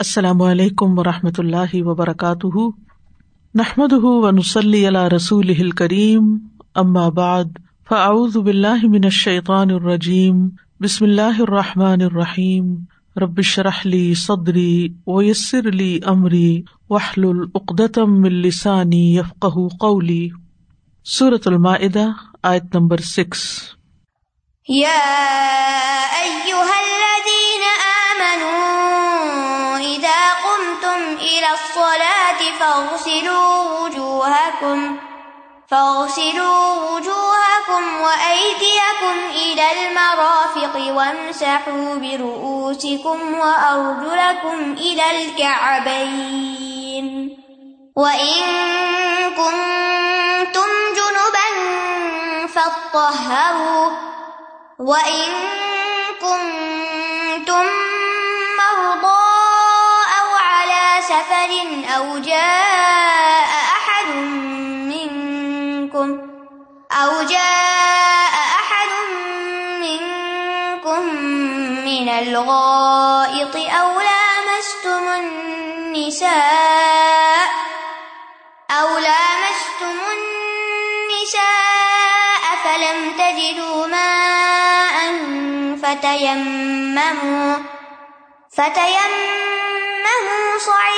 السلام علیکم و رحمۃ اللہ وبرکاتہ۔ نحمد ونسلی علیہ رسول کریم بعد، فاعوذ باللہ من الشیطان الرجیم، بسم اللہ الرحمٰن الرحیم۔ ربش رحلی صدری ویسر علی عمری وحل العقدم السانی یفق قولی۔ صورت المائدہ، آیت نمبر سکس فاغسلوا وجوهكم فاغسلوا وجوهكم وأيديكم إلى المرافق وامسحوا برؤوسكم وأرجلكم إلى الكعبين. وإن كنتم جنبا فاطهروا، وإن كنتم سفر أو جاء أحد منكم أو جاء أحد منكم من الغائط أو لامستم النساء أو لامستم النساء فلم تجدوا ماء فتيمموا فتيمموا صعيدا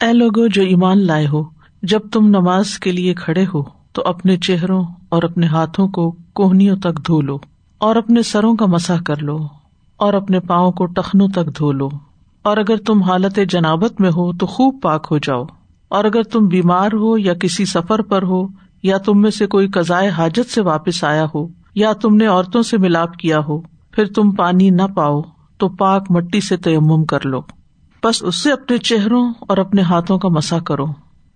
اے لوگو، جو ایمان لائے ہو، جب تم نماز کے لیے کھڑے ہو، تو اپنے چہروں اور اپنے ہاتھوں کو کوہنیوں تک دھو لو، اور اپنے سروں کا مسا کر لو، اور اپنے پاؤں کو ٹخنوں تک دھو لو۔ اور اگر تم حالت جنابت میں ہو، تو خوب پاک ہو جاؤ۔ اور اگر تم بیمار ہو یا کسی سفر پر ہو، یا تم میں سے کوئی قزائے حاجت سے واپس آیا ہو، یا تم نے عورتوں سے ملاپ کیا ہو، پھر تم پانی نہ پاؤ، تو پاک مٹی سے تیمم کر لو۔ بس اس سے اپنے چہروں اور اپنے ہاتھوں کا مسا کرو۔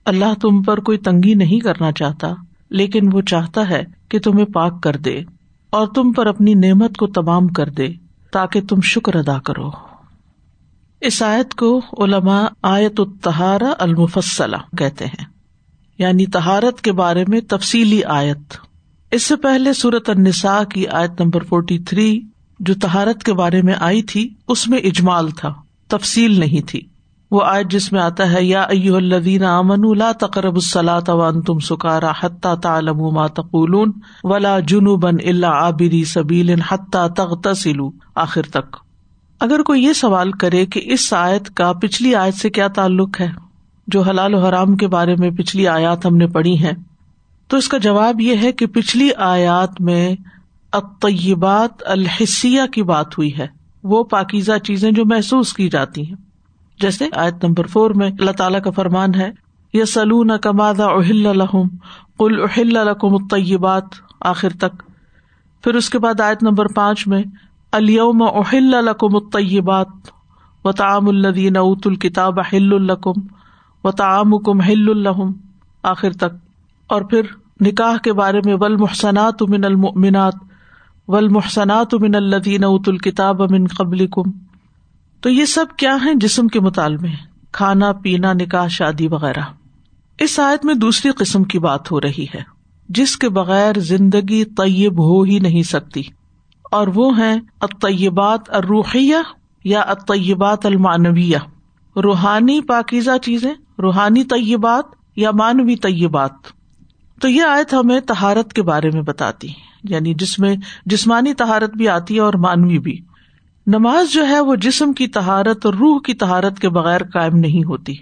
اللہ تم پر کوئی تنگی نہیں کرنا چاہتا، لیکن وہ چاہتا ہے کہ تمہیں پاک کر دے اور تم پر اپنی نعمت کو تمام کر دے تاکہ تم شکر ادا کرو۔ اس آیت کو علما آیت التہارا المفصلا کہتے ہیں یعنی تہارت کے بارے میں تفصیلی آیت۔ اس سے پہلے سورت النساء کی آیت نمبر فورٹی تھری جو تہارت کے بارے میں آئی تھی، اس میں اجمال تھا۔ تفصیل نہیں تھی۔ وہ آیت جس میں آتا ہے، یا ایو الذین آمنوا لا تقربوا الصلاة وانتم سکارا حتى تعلموا ما تقولون ولا جنوبا الا عابری سبیل حتى تغتسلوا۔ آخر تک۔ اگر کوئی یہ سوال کرے کہ اس آیت کا پچھلی آیت سے کیا تعلق ہے، جو حلال و حرام کے بارے میں پچھلی آیات ہم نے پڑھی ہیں، تو اس کا جواب یہ ہے کہ پچھلی آیات میں اطیبات الحسیہ کی بات ہوئی ہے۔ وہ پاکیزہ چیزیں جو محسوس کی جاتی ہیں۔ جیسے آیت نمبر فور میں اللہ تعالیٰ کا فرمان ہے یا سلون کمادا اہل الحم کل اہل القم الطیبات، آخر تک۔ پھر اس کے بعد آیت نمبر پانچ میں الوم اہل القم الطیبات و تعام الدین اوت الکتاب ہل القم و تعام کم ہل الحم آخر تک۔ اور پھر نکاح کے بارے میں ول محسنات من المنات ول محسنات من الدین ات الکتاب امن قبل کم تو یہ سب کیا ہے جسم کے مطالبے؟ کھانا، پینا، نکاح، شادی وغیرہ۔ اس آیت میں دوسری قسم کی بات ہو رہی ہے، جس کے بغیر زندگی طیب ہو ہی نہیں سکتی۔ اور وہ ہیں اطیبات الروحیہ یا اطیبات المانویہ روحانی پاکیزہ چیزیں، روحانی طیبات یا مانوی طیبات۔ تو یہ آیت ہمیں تہارت کے بارے میں بتاتی۔ یعنی جس میں جسمانی تہارت بھی آتی ہے اور مانوی بھی۔ نماز جو ہے وہ جسم کی تہارت اور روح کی تہارت کے بغیر قائم نہیں ہوتی۔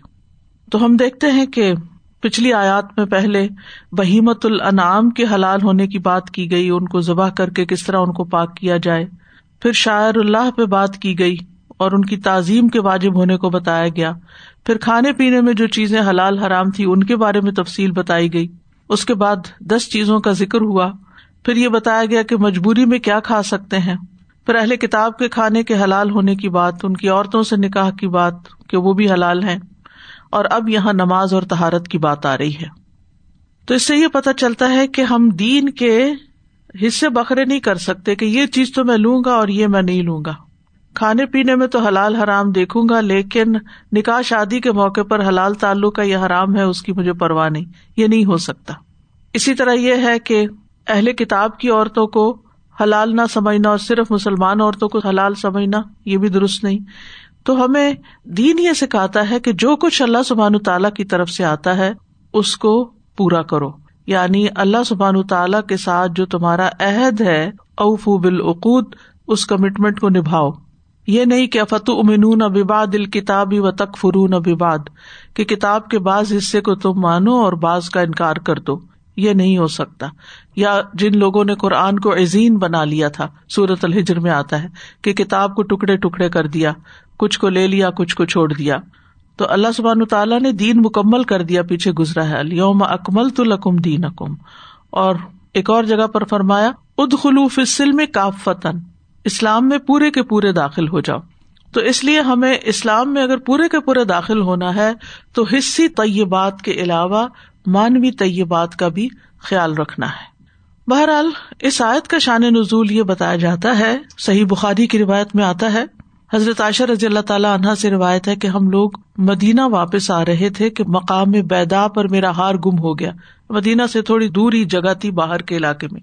تو ہم دیکھتے ہیں کہ پچھلی آیات میں پہلے بہیمت الانعام کے حلال ہونے کی بات کی گئی، ان کو ذبح کر کے کس طرح ان کو پاک کیا جائے۔ پھر شاعر اللہ پہ بات کی گئی اور ان کی تعظیم کے واجب ہونے کو بتایا گیا۔ پھر کھانے پینے میں جو چیزیں حلال حرام تھی ان کے بارے میں تفصیل بتائی گئی۔ اس کے بعد دس چیزوں کا ذکر ہوا۔ پھر یہ بتایا گیا کہ مجبوری میں کیا کھا سکتے ہیں۔ پھر اہل کتاب کے کھانے کے حلال ہونے کی بات، ان کی عورتوں سے نکاح کی بات کہ وہ بھی حلال ہے اور اب یہاں نماز اور تہارت کی بات آ رہی ہے۔ تو اس سے یہ پتا چلتا ہے کہ ہم دین کے حصے بکرے نہیں کر سکتے کہ یہ چیز تو میں لوں گا اور یہ میں نہیں لوں گا۔ کھانے پینے میں تو حلال حرام دیکھوں گا، لیکن نکاح شادی کے موقع پر حلال تعلق کا یہ حرام ہے، اس کی مجھے پرواہ نہیں، یہ نہیں ہو سکتا۔ اسی طرح یہ ہے کہ اہل کتاب کی عورتوں کو حلال نہ سمجھنا اور صرف مسلمان عورتوں کو حلال سمجھنا، یہ بھی درست نہیں۔ تو ہمیں دین یہ سکھاتا ہے کہ جو کچھ اللہ سبحان تعالیٰ کی طرف سے آتا ہے، اس کو پورا کرو۔ یعنی اللہ سبحان تعالیٰ کے ساتھ جو تمہارا عہد ہے اوف بالعقود، اس کمٹمنٹ کو نبھاؤ۔ یہ نہیں کہ فتح امنون اباد الکتابی و تک فرون اباد کہ کتاب کے بعض حصے کو تم مانو اور بعض کا انکار کر دو۔ یہ نہیں ہو سکتا۔ یا جن لوگوں نے قرآن کو عظیم بنا لیا تھا سورت الحجر میں آتا ہے کہ کتاب کو ٹکڑے ٹکڑے کر دیا، کچھ کو لے لیا، کچھ کو چھوڑ دیا۔ تو اللہ سبحان تعالیٰ نے دین مکمل کر دیا، پیچھے گزرا ہے۔ یوم اکمل تو لکم دین اکم اور ایک اور جگہ پر فرمایا اد خلوف میں کاف فتن اسلام میں پورے کے پورے داخل ہو جاؤ۔ تو اس لیے ہمیں اسلام میں اگر پورے کے پورے داخل ہونا ہے، تو حصی طیبات کے علاوہ مانوی طیبات کا بھی خیال رکھنا ہے۔ بہرحال اس آیت کا شان نزول یہ بتایا جاتا ہے، صحیح بخاری کی روایت میں آتا ہے، حضرت عائشہ رضی اللہ تعالیٰ عنہ سے روایت ہے کہ ہم لوگ مدینہ واپس آ رہے تھے کہ مقام میں بیدا پر میرا ہار گم ہو گیا۔ مدینہ سے تھوڑی دور ہی جگہ تھی باہر کے علاقے میں۔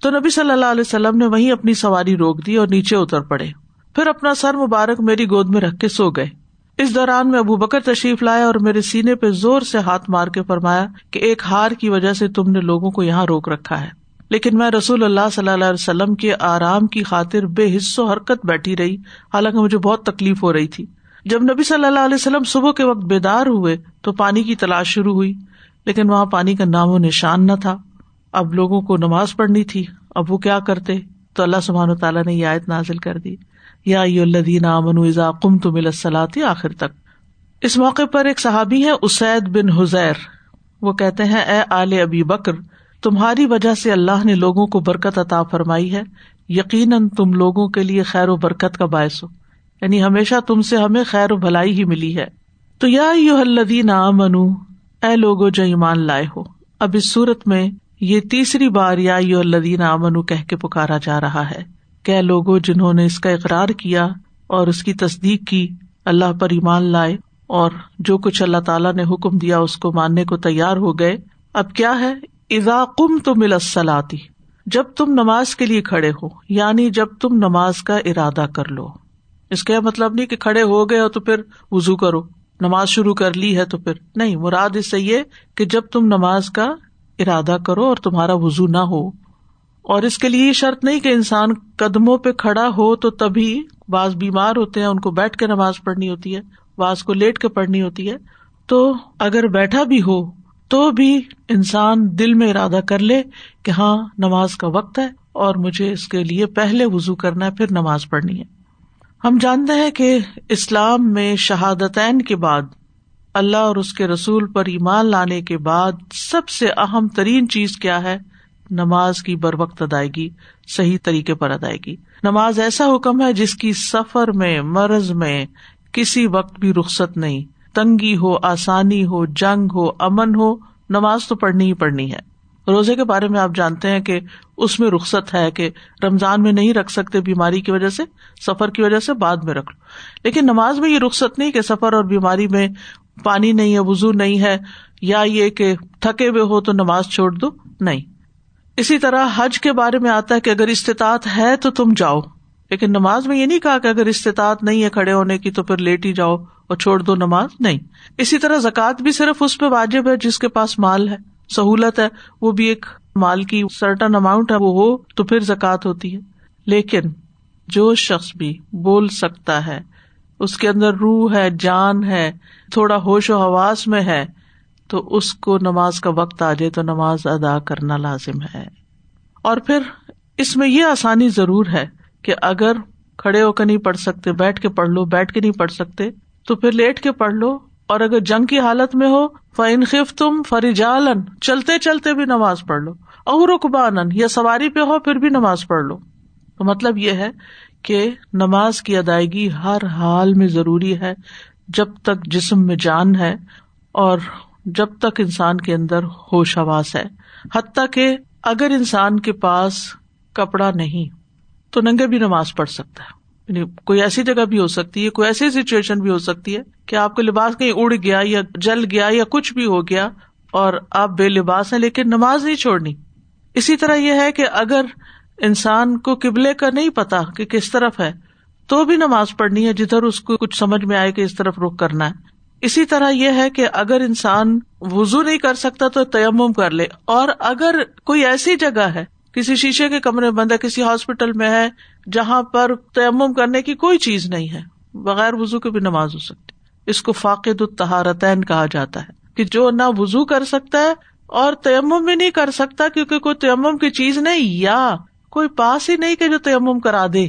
تو نبی صلی اللہ علیہ وسلم نے وہیں اپنی سواری روک دی اور نیچے اتر پڑے۔ پھر اپنا سر مبارک میری گود میں رکھ کے سو گئے۔ اس دوران میں ابو بکر تشریف لایا اور میرے سینے پہ زور سے ہاتھ مار کے فرمایا کہ ایک ہار کی وجہ سے تم نے لوگوں کو یہاں روک رکھا ہے۔ لیکن میں رسول اللہ صلی اللہ علیہ وسلم کے آرام کی خاطر بے حص و حرکت بیٹھی رہی۔ حالانکہ مجھے بہت تکلیف ہو رہی تھی۔ جب نبی صلی اللہ علیہ وسلم صبح کے وقت بیدار ہوئے تو پانی کی تلاش شروع ہوئی، لیکن وہاں پانی کا نام و نشان نہ تھا۔ اب لوگوں کو نماز پڑھنی تھی۔ اب وہ کیا کرتے؟ تو اللہ سبحان تعالیٰ نے یہ آیت نازل کر دی۔ یا الدین امن ازا کم تو مل سلاتی آخر تک۔ اس موقع پر ایک صحابی ہے اسید بن حزیر۔ وہ کہتے ہیں، اے آل ابی بکر تمہاری وجہ سے اللہ نے لوگوں کو برکت عطا فرمائی ہے۔ یقیناً تم لوگوں کے لیے خیر و برکت کا باعث ہو۔ یعنی ہمیشہ تم سے ہمیں خیر و بھلائی ہی ملی ہے۔ تو یا یو الدین اے لوگو جو ایمان لائے ہو، اب اس صورت میں یہ تیسری بار یا یو الدین امن کہہ کے پکارا جا رہا ہے کہ لوگوں جنہوں نے اس کا اقرار کیا اور اس کی تصدیق کی، اللہ پر ایمان لائے اور جو کچھ اللہ تعالیٰ نے حکم دیا اس کو ماننے کو تیار ہو گئے، اب کیا ہے؟ اذا کم تو مل سلاتی جب تم نماز کے لیے کھڑے ہو یعنی جب تم نماز کا ارادہ کر لو۔ اس کا مطلب نہیں کہ کھڑے ہو گئے ہو تو پھر وزو کرو، نماز شروع کر لی ہے تو پھر۔ نہیں، مراد اس سے یہ کہ جب تم نماز کا ارادہ کرو اور تمہارا وزو نہ ہو، اور اس کے لیے یہ شرط نہیں کہ انسان قدموں پہ کھڑا ہو تو تبھی بعض بیمار ہوتے ہیں، ان کو بیٹھ کے نماز پڑھنی ہوتی ہے، بعض کو لیٹ کے پڑھنی ہوتی ہے۔ تو اگر بیٹھا بھی ہو تو بھی انسان دل میں ارادہ کر لے کہ ہاں نماز کا وقت ہے اور مجھے اس کے لیے پہلے وزو کرنا ہے، پھر نماز پڑھنی ہے۔ ہم جانتے ہیں کہ اسلام میں شہادتین کے بعد، اللہ اور اس کے رسول پر ایمان لانے کے بعد سب سے اہم ترین چیز کیا ہے؟ نماز کی بر وقت ادائیگی، صحیح طریقے پر ادائیگی۔ نماز ایسا حکم ہے جس کی سفر میں، مرض میں کسی وقت بھی رخصت نہیں۔ تنگی ہو، آسانی ہو، جنگ ہو، امن ہو، نماز تو پڑھنی ہی پڑھنی ہے۔ روزے کے بارے میں آپ جانتے ہیں کہ اس میں رخصت ہے کہ رمضان میں نہیں رکھ سکتے، بیماری کی وجہ سے، سفر کی وجہ سے بعد میں رکھ لو۔ لیکن نماز میں یہ رخصت نہیں کہ سفر اور بیماری میں پانی نہیں ہے وزو نہیں ہے، یا یہ کہ تھکے ہوئے ہو تو نماز چھوڑ دو، نہیں۔ اسی طرح حج کے بارے میں آتا ہے کہ اگر استطاعت ہے تو تم جاؤ۔ لیکن نماز میں یہ نہیں کہا کہ اگر استطاعت نہیں ہے کھڑے ہونے کی تو پھر لیٹ ہی جاؤ۔ اور چھوڑ دو نماز؟ نہیں. اسی طرح زکوٰۃ بھی صرف اس پہ واجب ہے جس کے پاس مال ہے. سہولت ہے. وہ بھی ایک مال کی سرٹن اماؤنٹ ہے. وہ ہو تو پھر زکوٰۃ ہوتی ہے. لیکن جو شخص بھی بول سکتا ہے، اس کے اندر روح ہے، جان ہے، تھوڑا ہوش و حواس میں ہے، تو اس کو نماز کا وقت آ جائے تو نماز ادا کرنا لازم ہے. اور پھر اس میں یہ آسانی ضرور ہے کہ اگر کھڑے ہو کے نہیں پڑھ سکتے، بیٹھ کے پڑھ لو، بیٹھ کے نہیں پڑھ سکتے تو پھر لیٹ کے پڑھ لو اور اگر جنگ کی حالت میں ہو فن خف تم فریجالن چلتے چلتے بھی نماز پڑھ لو۔ اور رقبان یا سواری پہ ہو، پھر بھی نماز پڑھ لو۔ تو مطلب یہ ہے کہ نماز کی ادائیگی ہر حال میں ضروری ہے۔ جب تک جسم میں جان ہے اور جب تک انسان کے اندر ہوش آواز ہے۔ حتیٰ کہ اگر انسان کے پاس کپڑا نہیں، تو ننگے بھی نماز پڑھ سکتا ہے۔ یعنی کوئی ایسی جگہ بھی ہو سکتی ہے، کوئی ایسی سچویشن بھی ہو سکتی ہے کہ آپ کا لباس کہیں اڑ گیا یا جل گیا یا کچھ بھی ہو گیا اور آپ بے لباس ہیں لیکن نماز نہیں چھوڑنی۔ اسی طرح یہ ہے کہ اگر انسان کو قبلے کا نہیں پتا کہ کس طرف ہے، تو بھی نماز پڑھنی ہے، جدھر اس کو کچھ سمجھ میں آئے کہ اس طرف رخ کرنا ہے۔ اسی طرح یہ ہے کہ اگر انسان وزو نہیں کر سکتا تو تیمم کر لے۔ اور اگر کوئی ایسی جگہ ہے کسی شیشے کے کمرے بند ہے کسی ہاسپٹل میں ہے جہاں پر تیمم کرنے کی کوئی چیز نہیں ہے، بغیر وزو کے بھی نماز ہو سکتی۔ اس کو فاقد التہارتین کہا جاتا ہے کہ جو نہ وزو کر سکتا ہے اور تیمم بھی نہیں کر سکتا کیونکہ کوئی تیمم کی چیز نہیں، یا کوئی پاس ہی نہیں کہ جو تیمم کرا دے۔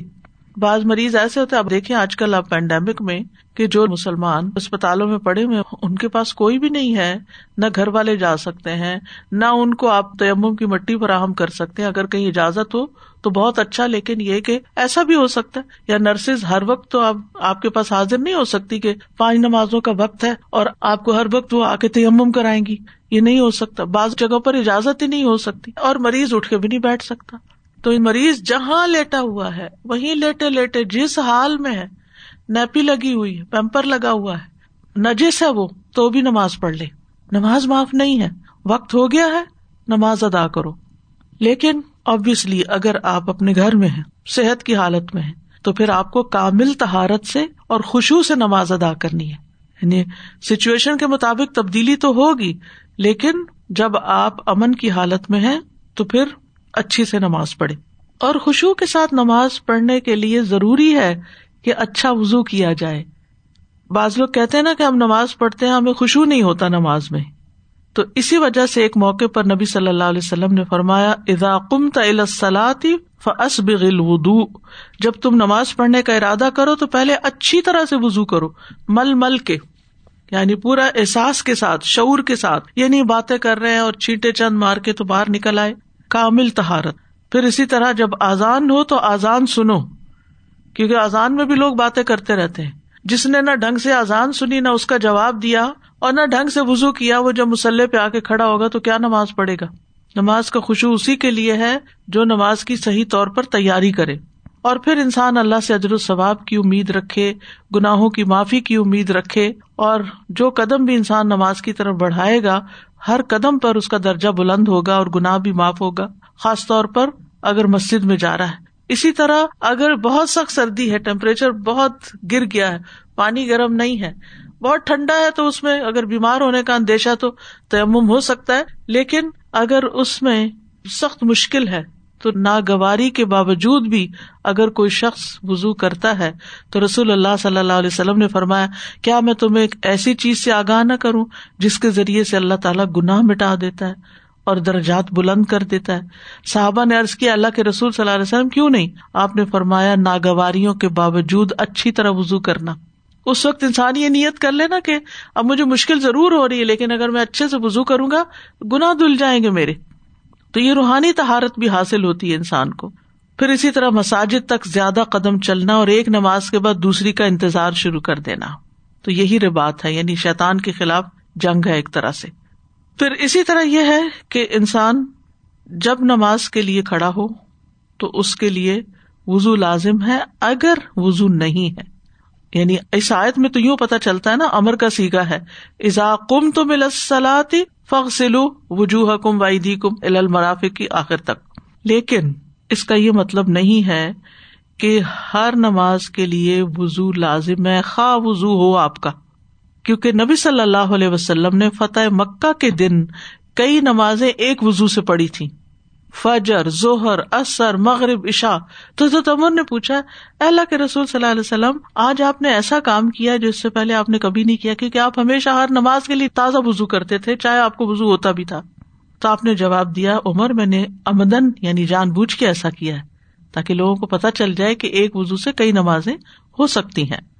بعض مریض ایسے ہوتے آپ دیکھیں آج کل اب پینڈیمک میں کہ جو مسلمان اسپتالوں میں پڑے ہوئے ان کے پاس کوئی بھی نہیں ہے، نہ گھر والے جا سکتے ہیں، نہ ان کو آپ تیمم کی مٹی فراہم کر سکتے ہیں۔ اگر کہیں اجازت ہو تو بہت اچھا لیکن یہ کہ ایسا بھی ہو سکتا ہے۔ یا نرسز ہر وقت تو آپ آپ کے پاس حاضر نہیں ہو سکتی کہ پانچ نمازوں کا وقت ہے اور آپ کو ہر وقت وہ آ کے تیمم کرائیں گی۔ یہ نہیں ہو سکتا۔ بعض جگہ پر اجازت ہی نہیں ہو سکتی اور مریض اٹھ کے بھی نہیں بیٹھ سکتا۔ تو مریض جہاں لیٹا ہوا ہے، وہیں لیٹے لیٹے جس حال میں ہے نیپی لگی ہوئی ہے پیمپر لگا ہوا ہے۔ نجس ہے وہ، تو بھی نماز پڑھ لے۔ نماز معاف نہیں ہے۔ وقت ہو گیا ہے، نماز ادا کرو۔ لیکن ابویسلی اگر آپ اپنے گھر میں ہیں، صحت کی حالت میں ہے تو پھر آپ کو کامل تہارت سے اور خوشبو سے نماز ادا کرنی ہے۔ یعنی سچویشن کے مطابق تبدیلی تو ہوگی، لیکن جب آپ امن کی حالت میں ہیں، تو پھر اچھی سے نماز پڑھے اور خوشبو کے ساتھ نماز پڑھنے کے لیے ضروری ہے کہ اچھا وزو کیا جائے۔ بعض لوگ کہتے ہیں نا کہ ہم نماز پڑھتے ہیں، ہمیں خوشبو نہیں ہوتا نماز میں۔ تو اسی وجہ سے ایک موقع پر نبی صلی اللہ علیہ وسلم نے فرمایا ادا کم تلاطی فس بغل ودو جب تم نماز پڑھنے کا ارادہ کرو تو پہلے اچھی طرح سے وزو کرو، مل مل کے یعنی پورا احساس کے ساتھ، شعور کے ساتھ۔ یہ نہیں باتیں کر رہے ہیں اور چیٹے چند مار کے تو باہر نکل آئے۔ کامل تہارت پھر اسی طرح جب آزان ہو تو آزان سنو۔ کیونکہ آزان میں بھی لوگ باتیں کرتے رہتے ہیں۔ جس نے نہ ڈھنگ سے آزان سنی، نہ اس کا جواب دیا اور نہ ڈھنگ سے وزو کیا، وہ جب مسلح پہ آ کے کھڑا ہوگا تو کیا نماز پڑھے گا؟ نماز کا خوشبو اسی کے لیے ہے جو نماز کی صحیح طور پر تیاری کرے۔ اور پھر انسان اللہ سے اجر الثواب کی امید رکھے، گناہوں کی معافی کی امید رکھے اور جو قدم بھی انسان نماز کی طرف بڑھائے گا، ہر قدم پر اس کا درجہ بلند ہوگا اور گناہ بھی معاف ہوگا۔ خاص طور پر اگر مسجد میں جا رہا ہے۔ اسی طرح اگر بہت سخت سردی ہے ٹیمپریچر بہت گر گیا ہے، پانی گرم نہیں ہے، بہت ٹھنڈا ہے تو اس میں اگر بیمار ہونے کا اندیشہ تو تیمم ہو سکتا ہے، لیکن اگر اس میں سخت مشکل ہے تو ناگواری کے باوجود بھی اگر کوئی شخص وزو کرتا ہے تو رسول اللہ صلی اللہ علیہ وسلم نے فرمایا، کیا میں تمہیں ایک ایسی چیز سے آگاہ نہ کروں جس کے ذریعے سے اللہ تعالیٰ گناہ مٹا دیتا ہے؟ اور درجات بلند کر دیتا ہے۔ صحابہ نے ارض کیا، اللہ کے رسول صلی اللہ علیہ وسلم کیوں نہیں؟ آپ نے فرمایا، ناگواریوں کے باوجود اچھی طرح وزو کرنا۔ اس وقت انسان یہ نیت کر لینا کہ اب مجھے مشکل ضرور ہو رہی ہے، لیکن اگر میں اچھے سے وزو کروں گا گنا دل جائیں گے میرے۔ تو یہ روحانی تہارت بھی حاصل ہوتی ہے انسان کو۔ پھر اسی طرح مساجد تک زیادہ قدم چلنا اور ایک نماز کے بعد دوسری کا انتظار شروع کر دینا۔ تو یہی ربات ہے یعنی شیطان کے خلاف جنگ ہے ایک طرح سے۔ پھر اسی طرح یہ ہے کہ انسان جب نماز کے لیے کھڑا ہو تو اس کے لیے وزو لازم ہے، اگر وزو نہیں ہے۔ یعنی اس آیت میں تو یوں پتا چلتا ہے نا، امر کا سیگا ہے۔ ازا کم تو مل سلاتی فخ سلو وجوہ کم وائدی کم المرافی کی آخر تک۔ لیکن اس کا یہ مطلب نہیں ہے کہ ہر نماز کے لیے وزو لازم ہے، خواہ وزو ہو آپ کا۔ کیونکہ نبی صلی اللہ علیہ وسلم نے فتح مکہ کے دن کئی نمازیں ایک وزو سے پڑھی تھی فجر، ظہر اثر مغرب عشا تو تمر نے پوچھا اللہ کے رسول صلی اللہ علیہ وسلم، آج آپ نے ایسا کام کیا جو اس سے پہلے آپ نے کبھی نہیں کیا؟ کیونکہ آپ ہمیشہ ہر نماز کے لیے تازہ وزو کرتے تھے، چاہے آپ کو وزو ہوتا بھی تھا۔ تو آپ نے جواب دیا، عمر، میں نے امدن یعنی جان بوجھ کے ایسا کیا ہے، تاکہ لوگوں کو پتا چل جائے کہ ایک وزو سے کئی نمازیں ہو سکتی ہیں۔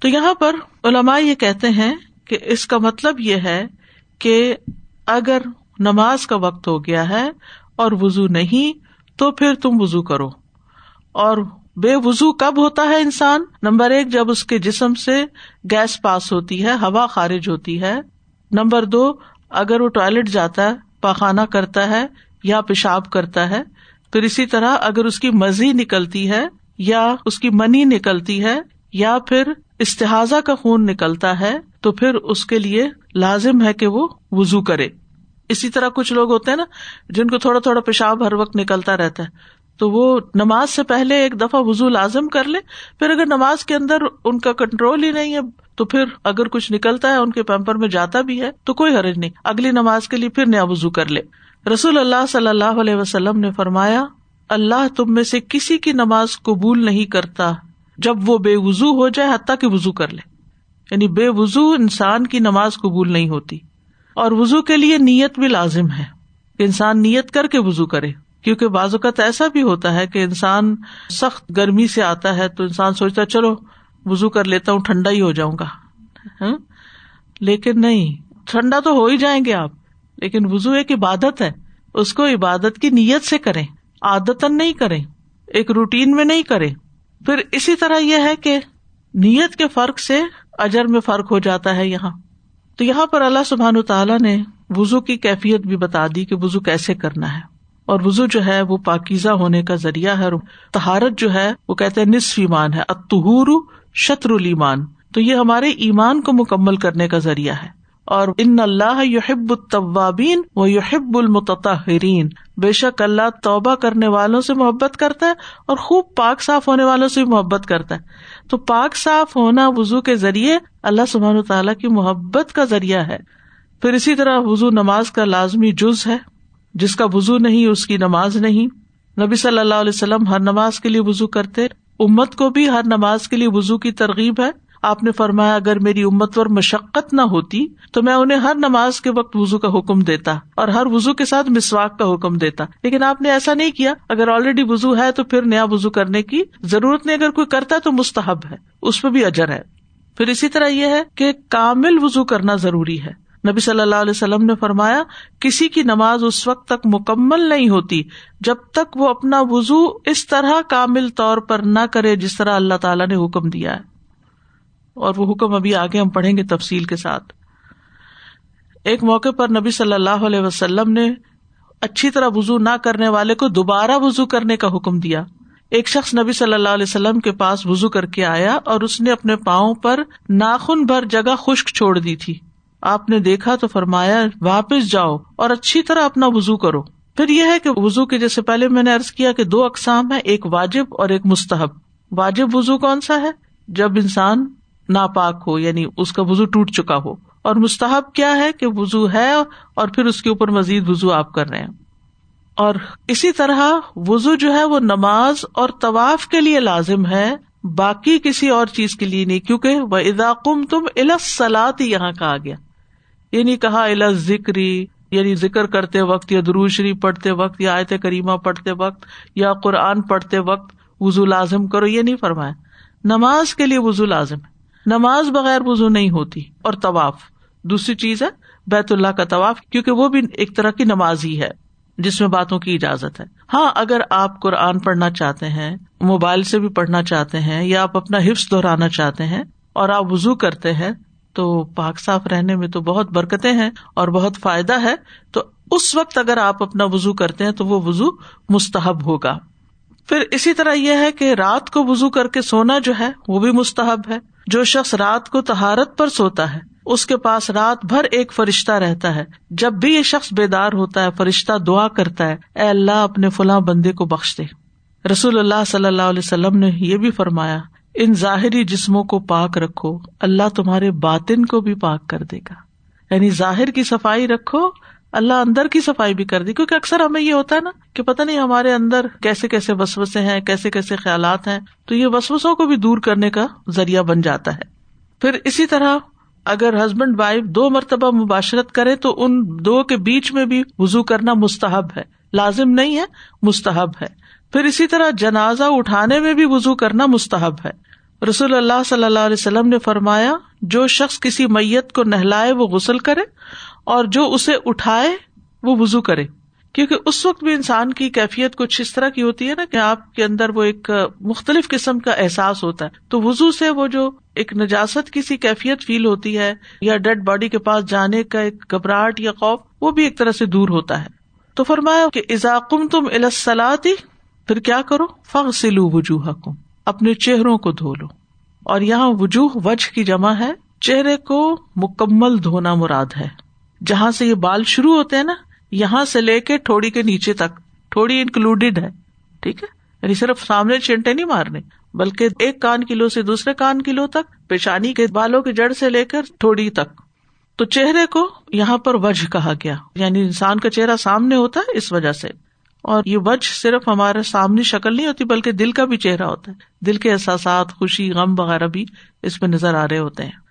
تو یہاں پر علماء یہ کہتے ہیں کہ اس کا مطلب یہ ہے کہ اگر نماز کا وقت ہو گیا ہے اور وزو نہیں، تو پھر تم وزو کرو۔ اور بے وزو کب ہوتا ہے انسان؟ نمبر ایک، جب اس کے جسم سے گیس پاس ہوتی ہے، ہوا خارج ہوتی ہے۔ نمبر دو، اگر وہ ٹوائلٹ جاتا ہے، پاخانہ کرتا ہے یا پیشاب کرتا ہے، پھر اسی طرح اگر اس کی مزی نکلتی ہے یا اس کی منی نکلتی ہے یا پھر استحاظہ کا خون نکلتا ہے تو پھر اس کے لیے لازم ہے کہ وہ وزو کرے۔ اسی طرح کچھ لوگ ہوتے ہیں نا، جن کو تھوڑا تھوڑا پیشاب ہر وقت نکلتا رہتا ہے، تو وہ نماز سے پہلے ایک دفعہ وزو لازم کر لے، پھر اگر نماز کے اندر ان کا کنٹرول ہی نہیں ہے، تو پھر اگر کچھ نکلتا ہے، ان کے پیمپر میں جاتا بھی ہے، تو کوئی حرج نہیں۔ اگلی نماز کے لیے پھر نیا وزو کر لے۔ رسول اللہ صلی اللہ علیہ وسلم نے فرمایا، اللہ تم میں سے کسی کی نماز قبول نہیں کرتا۔ جب وہ بے وزو ہو جائے، حتیٰ کہ وزو کر لے۔ یعنی بے وزو انسان کی نماز قبول نہیں ہوتی۔ اور وزو کے لیے نیت بھی لازم ہے کہ انسان نیت کر کے وزو کرے۔ کیونکہ بعض اوقات ایسا بھی ہوتا ہے کہ انسان سخت گرمی سے آتا ہے تو انسان سوچتا چلو وزو کر لیتا ہوں، ٹھنڈا ہی ہو جاؤں گا۔ ہاں؟ لیکن نہیں، ٹھنڈا تو ہو ہی جائیں گے آپ۔ لیکن وزو ایک عبادت ہے۔ اس کو عبادت کی نیت سے کریں عادت نہیں کریں، ایک روٹین میں نہیں کریں۔ پھر اسی طرح یہ ہے کہ نیت کے فرق سے اجر میں فرق ہو جاتا ہے یہاں۔ تو یہاں پر اللہ سبحان تعالیٰ نے وزو کی کیفیت بھی بتا دی کہ وزو کیسے کرنا ہے۔ اور وزو جو ہے وہ پاکیزہ ہونے کا ذریعہ ہے تہارت جو ہے وہ کہتے ہیں نصف ایمان ہے۔ اتہور شطر المان تو یہ ہمارے ایمان کو مکمل کرنے کا ذریعہ ہے۔ اور ان اللہ یحب الطوابین و یحب المتطہرین۔ بے شک اللہ توبہ کرنے والوں سے محبت کرتا ہے اور خوب پاک صاف ہونے والوں سے محبت کرتا ہے۔ تو پاک صاف ہونا وزو کے ذریعے اللہ سبحان تعالیٰ کی محبت کا ذریعہ ہے۔ پھر اسی طرح وزو نماز کا لازمی جز ہے۔ جس کا وزو نہیں، اس کی نماز نہیں۔ نبی صلی اللہ علیہ وسلم ہر نماز کے لیے وزو کرتے۔ امت کو بھی ہر نماز کے لیے وزو کی ترغیب ہے۔ آپ نے فرمایا، اگر میری امت پر مشقت نہ ہوتی تو میں انہیں ہر نماز کے وقت وزو کا حکم دیتا اور ہر وزو کے ساتھ مسواک کا حکم دیتا۔ لیکن آپ نے ایسا نہیں کیا۔ اگر آلریڈی وزو ہے تو پھر نیا وزو کرنے کی ضرورت نہیں۔ اگر کوئی کرتا تو مستحب ہے۔ اس پہ بھی اجر ہے۔ پھر اسی طرح یہ ہے کہ کامل وزو کرنا ضروری ہے۔ نبی صلی اللہ علیہ وسلم نے فرمایا، کسی کی نماز اس وقت تک مکمل نہیں ہوتی جب تک وہ اپنا وزو اس طرح کامل طور پر نہ کرے جس طرح اللہ تعالیٰ نے حکم دیا ہے۔ اور وہ حکم ابھی آگے ہم پڑھیں گے تفصیل کے ساتھ۔ ایک موقع پر نبی صلی اللہ علیہ وسلم نے اچھی طرح وزو نہ کرنے والے کو دوبارہ وزو کرنے کا حکم دیا۔ ایک شخص نبی صلی اللہ علیہ وسلم کے پاس وزو کر کے آیا اور اس نے اپنے پاؤں پر ناخن بھر جگہ خشک چھوڑ دی تھی۔ آپ نے دیکھا تو فرمایا، واپس جاؤ اور اچھی طرح اپنا وزو کرو۔ پھر یہ ہے کہ وزو کے جیسے پہلے میں نے ارض کیا کہ دو اقسام ہے ایک واجب اور ایک مستحب۔ واجب وزو کون سا ہے؟ جب انسان ناپاک ہو یعنی اس کا وزو ٹوٹ چکا ہو۔ اور مستحب کیا ہے کہ وزو ہے اور پھر اس کے اوپر مزید وزو آپ کر رہے ہیں۔ اور اسی طرح وزو جو ہے وہ نماز اور طواف کے لیے لازم ہے، باقی کسی اور چیز کے لیے نہیں، کیونکہ وہ اداقم تم الاسلاط یہاں کہا گیا۔ یہ نہیں کہا الا ذکری یعنی ذکر کرتے وقت یا دروشری پڑھتے وقت یا آیت کریمہ پڑھتے وقت یا قرآن پڑھتے وقت وزو لازم کرو، یہ نہیں فرمایا۔ نماز کے لیے وزو لازم ہے۔ نماز بغیر وزو نہیں ہوتی اور طواف۔ دوسری چیز ہے بیت اللہ کا طواف، کیونکہ وہ بھی ایک طرح کی نماز ہی ہے، جس میں باتوں کی اجازت ہے۔ ہاں اگر آپ قرآن پڑھنا چاہتے ہیں، موبائل سے بھی پڑھنا چاہتے ہیں، یا آپ اپنا حفظ دہرانا چاہتے ہیں اور آپ وزو کرتے ہیں، تو پاک صاف رہنے میں تو بہت برکتیں ہیں اور بہت فائدہ ہے۔ تو اس وقت اگر آپ اپنا وزو کرتے ہیں، تو وہ وزو مستحب ہوگا۔ پھر اسی طرح یہ ہے کہ رات کو وزو کر کے سونا جو ہے، وہ بھی مستحب ہے۔ جو شخص رات کو تہارت پر سوتا ہے، اس کے پاس رات بھر ایک فرشتہ رہتا ہے۔ جب بھی یہ شخص بیدار ہوتا ہے، فرشتہ دعا کرتا ہے، اے اللہ، اپنے فلاں بندے کو بخش دے۔ رسول اللہ صلی اللہ علیہ وسلم نے یہ بھی فرمایا، ان ظاہری جسموں کو پاک رکھو، اللہ تمہارے باطن کو بھی پاک کر دے گا۔ یعنی ظاہر کی صفائی رکھو اللہ اندر کی صفائی بھی کر دی، کیونکہ اکثر ہمیں یہ ہوتا ہے نا کہ پتہ نہیں ہمارے اندر کیسے کیسے وسوسے ہیں، کیسے کیسے خیالات ہیں، تو یہ وسوسوں کو بھی دور کرنے کا ذریعہ بن جاتا ہے۔ پھر اسی طرح اگر ہسبینڈ وائف دو مرتبہ مباشرت کرے تو ان دو کے بیچ میں بھی وزو کرنا مستحب ہے۔ لازم نہیں ہے، مستحب ہے۔ پھر اسی طرح جنازہ اٹھانے میں بھی وزو کرنا مستحب ہے۔ رسول اللہ صلی اللہ علیہ وسلم نے فرمایا، جو شخص کسی میت کو نہلائے وہ غسل کرے اور جو اسے اٹھائے وہ وزو کرے۔ کیونکہ اس وقت بھی انسان کی کیفیت کچھ اس طرح کی ہوتی ہے نا کہ آپ کے اندر وہ ایک مختلف قسم کا احساس ہوتا ہے۔ تو وزو سے وہ جو ایک نجاست کی سی کیفیت فیل ہوتی ہے یا ڈیڈ باڈی کے پاس جانے کا ایک گھبراہٹ یا خوف، وہ بھی ایک طرح سے دور ہوتا ہے۔ تو فرمایا کہ ازاقم تم الاسلاتی پھر کیا کرو؟ فخ سلو وجوہ کم اپنے چہروں کو دھو لو۔ اور یہاں وجوہ وجہ کی جمع ہے، چہرے کو مکمل دھونا مراد ہے۔ جہاں سے یہ بال شروع ہوتے ہیں نا، یہاں سے لے کے تھوڑی کے نیچے تک، تھوڑی انکلوڈیڈ ہے، ٹھیک ہے؟ یعنی صرف سامنے چنٹے نہیں مارنے، بلکہ ایک کان کلو سے دوسرے کان کلو تک، پیشانی کے بالوں کی جڑ سے لے کر تھوڑی تک۔ تو چہرے کو یہاں پر وجہ کہا گیا یعنی انسان کا چہرہ سامنے ہوتا ہے اس وجہ سے۔ اور یہ وجہ صرف ہمارے سامنے شکل نہیں ہوتی، بلکہ دل کا بھی چہرہ ہوتا ہے۔ دل کے احساسات، خوشی، غم وغیرہ بھی اس میں نظر آ رہے ہوتے ہیں۔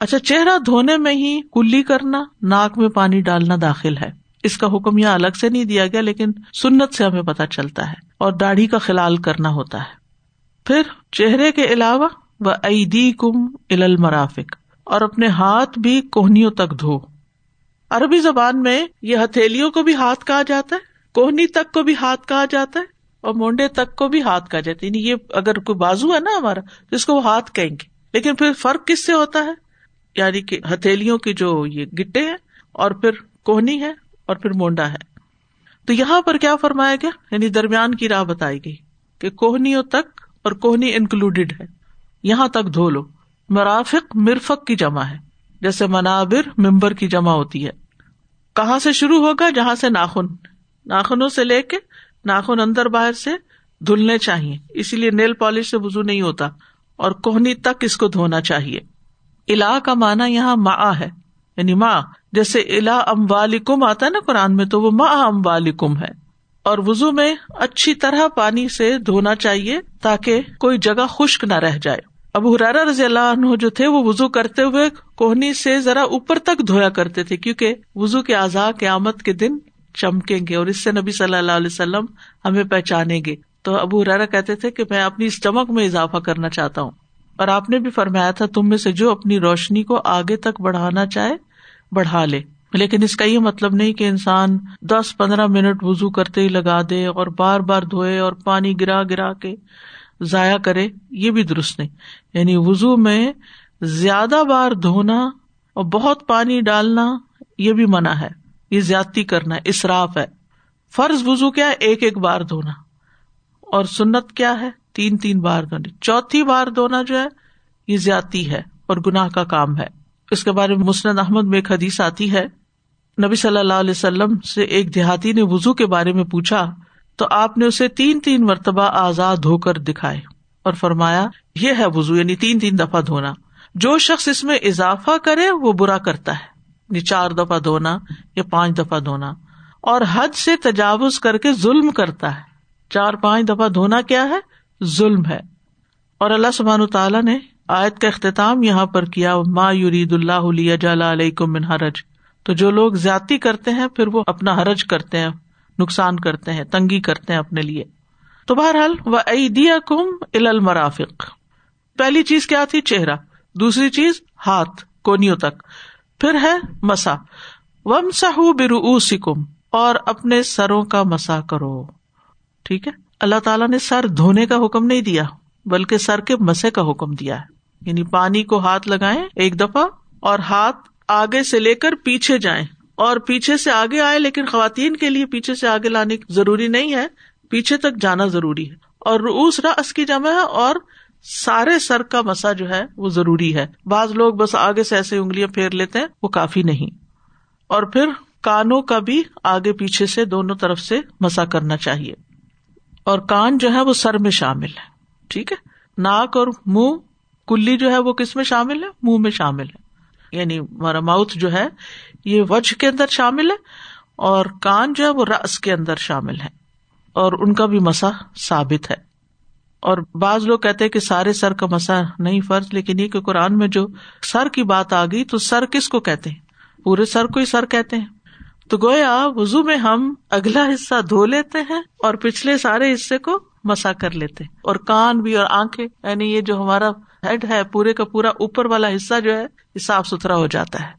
اچھا چہرہ دھونے میں ہی کلی کرنا، ناک میں پانی ڈالنا داخل ہے۔ اس کا حکم یہاں الگ سے نہیں دیا گیا، لیکن سنت سے ہمیں پتا چلتا ہے اور داڑھی کا خلال کرنا ہوتا ہے۔ پھر چہرے کے علاوہ وہ عیدی کم ال اور اپنے ہاتھ بھی کوہنیوں تک دھو۔ عربی زبان میں یہ ہتھیلیوں کو بھی ہاتھ کہا جاتا ہے، کوہنی تک کو بھی ہاتھ کہا جاتا ہے اور مونڈے تک کو بھی ہاتھ کہا جاتا ہے۔ یعنی یہ اگر کوئی بازو ہے نا ہمارا، تو اس کو وہ ہاتھ کہیں گے۔ لیکن پھر فرق کس سے ہوتا ہے؟ یعنی کہ ہتھیلیوں کی جو یہ گٹے ہیں اور پھر کوہنی ہے اور پھر مونڈا ہے۔ تو یہاں پر کیا فرمایا گیا؟ یعنی درمیان کی راہ بتائی گئی کہ کوہنیوں تک اور کوہنی انکلوڈیڈ ہے۔ یہاں تک دھو لو۔ مرافق مرفق کی جمع ہے۔ جیسے منابر ممبر کی جمع ہوتی ہے۔ کہاں سے شروع ہوگا؟ جہاں سے ناخن۔ ناخنوں سے لے کے ناخن اندر باہر سے دھلنے چاہیے۔ اسی لیے نیل پالش سے وزو نہیں ہوتا اور کوہنی تک اس کو دھونا چاہیے۔ الا کا مانا یہاں ماں ہے یعنی ماں جیسے الا ام والم آتا ہے نا قرآن میں، تو وہ ماں ام والم ہے۔ اور وزو میں اچھی طرح پانی سے دھونا چاہیے تاکہ کوئی جگہ خشک نہ رہ جائے۔ اب حرارا رضی اللہ عنہ جو تھے، وہ وزو کرتے ہوئے کوہنی سے ذرا اوپر تک دھویا کرتے تھے، کیونکہ وزو کے آزاد قیامت کے دن چمکیں گے اور اس سے نبی صلی اللہ علیہ وسلم ہمیں پہچانیں گے۔ تو ابو حرارا کہتے تھے کہ میں اپنی اس چمک میں اضافہ کرنا چاہتا ہوں۔ اور آپ نے بھی فرمایا تھا تم میں سے جو اپنی روشنی کو آگے تک بڑھانا چاہے، بڑھا لے۔ لیکن اس کا یہ مطلب نہیں کہ انسان دس پندرہ منٹ وزو کرتے ہی لگا دے اور بار بار دھوئے اور پانی گرا گرا کے ضائع کرے، یہ بھی درست نہیں۔ یعنی وزو میں زیادہ بار دھونا اور بہت پانی ڈالنا، یہ بھی منع ہے۔ یہ زیادتی کرنا ہے اصراف ہے۔ فرض وزو کیا ہے؟ ایک ایک بار دھونا۔ اور سنت کیا ہے؟ تین تین بار دھونی چوتھی بار دھونا جو ہے، یہ زیادتی ہے اور گناہ کا کام ہے۔ اس کے بارے میں مسند احمد میں ایک حدیث آتی ہے۔ نبی صلی اللہ علیہ وسلم سے ایک دیہاتی نے وزو کے بارے میں پوچھا، تو آپ نے اسے تین تین مرتبہ آزاد دھو کر دکھائے اور فرمایا، یہ ہے وزو یعنی تین تین دفعہ دھونا۔ جو شخص اس میں اضافہ کرے، وہ برا کرتا ہے۔ یعنی چار دفعہ دھونا یا پانچ دفعہ دھونا۔ اور حد سے تجاوز کر کے ظلم کرتا ہے۔ چار پانچ دفعہ دھونا کیا ہے؟ ظلم ہے۔ اور اللہ سبحان تعالیٰ نے آیت کا اختتام یہاں پر کیا، ما یورید اللہ علیہ جال علیہ من حرج تو جو لوگ زیادتی کرتے ہیں، پھر وہ اپنا حرج کرتے ہیں، نقصان کرتے ہیں، تنگی کرتے ہیں اپنے لیے۔ تو بہرحال و عیدیا کم المرافق۔ پہلی چیز کیا تھی؟ چہرہ۔ دوسری چیز، ہاتھ، کونیوں تک۔ پھر ہے مسا۔ وم سہ برو سکم اور اپنے سروں کا مسا کرو۔ ٹھیک ہے؟ اللہ تعالیٰ نے سر دھونے کا حکم نہیں دیا، بلکہ سر کے مسے کا حکم دیا ہے۔ یعنی پانی کو ہاتھ لگائے ایک دفعہ اور ہاتھ آگے سے لے کر پیچھے جائیں۔ اور پیچھے سے آگے آئے، لیکن خواتین کے لیے پیچھے سے آگے لانے ضروری نہیں ہے، پیچھے تک جانا ضروری ہے۔ اور روس رس کی جمع ہے اور سارے سر کا مسا جو ہے وہ ضروری ہے۔ بعض لوگ بس آگے سے ایسے انگلیاں پھیر لیتے ہیں، وہ کافی نہیں۔ اور پھر کانوں کا بھی آگے پیچھے سے دونوں طرف سے مسا کرنا چاہیے۔ اور کان جو ہے وہ سر میں شامل ہے۔ ٹھیک ہے؟ ناک اور منہ، کلی جو ہے وہ کس میں شامل ہے؟ منہ میں شامل ہے۔ یعنی ہمارا ماؤتھ جو ہے، یہ وجہ کے اندر شامل ہے اور کان جو ہے وہ رس کے اندر شامل ہے۔ اور ان کا بھی مسا ثابت ہے۔ اور بعض لوگ کہتے کہ سارے سر کا مسا نہیں فرض، لیکن یہ کہ قرآن میں جو سر کی بات آ گئی تو سر کس کو کہتے ہیں؟ پورے سر کو ہی سر کہتے ہیں۔ تو گویا وزو میں ہم اگلا حصہ دھو لیتے ہیں اور پچھلے سارے حصے کو مسا کر لیتے اور کان بھی اور آنکھیں یعنی یہ جو ہمارا ہیڈ ہے، پورے کا پورا اوپر والا حصہ جو ہے، یہ صاف ستھرا ہو جاتا ہے۔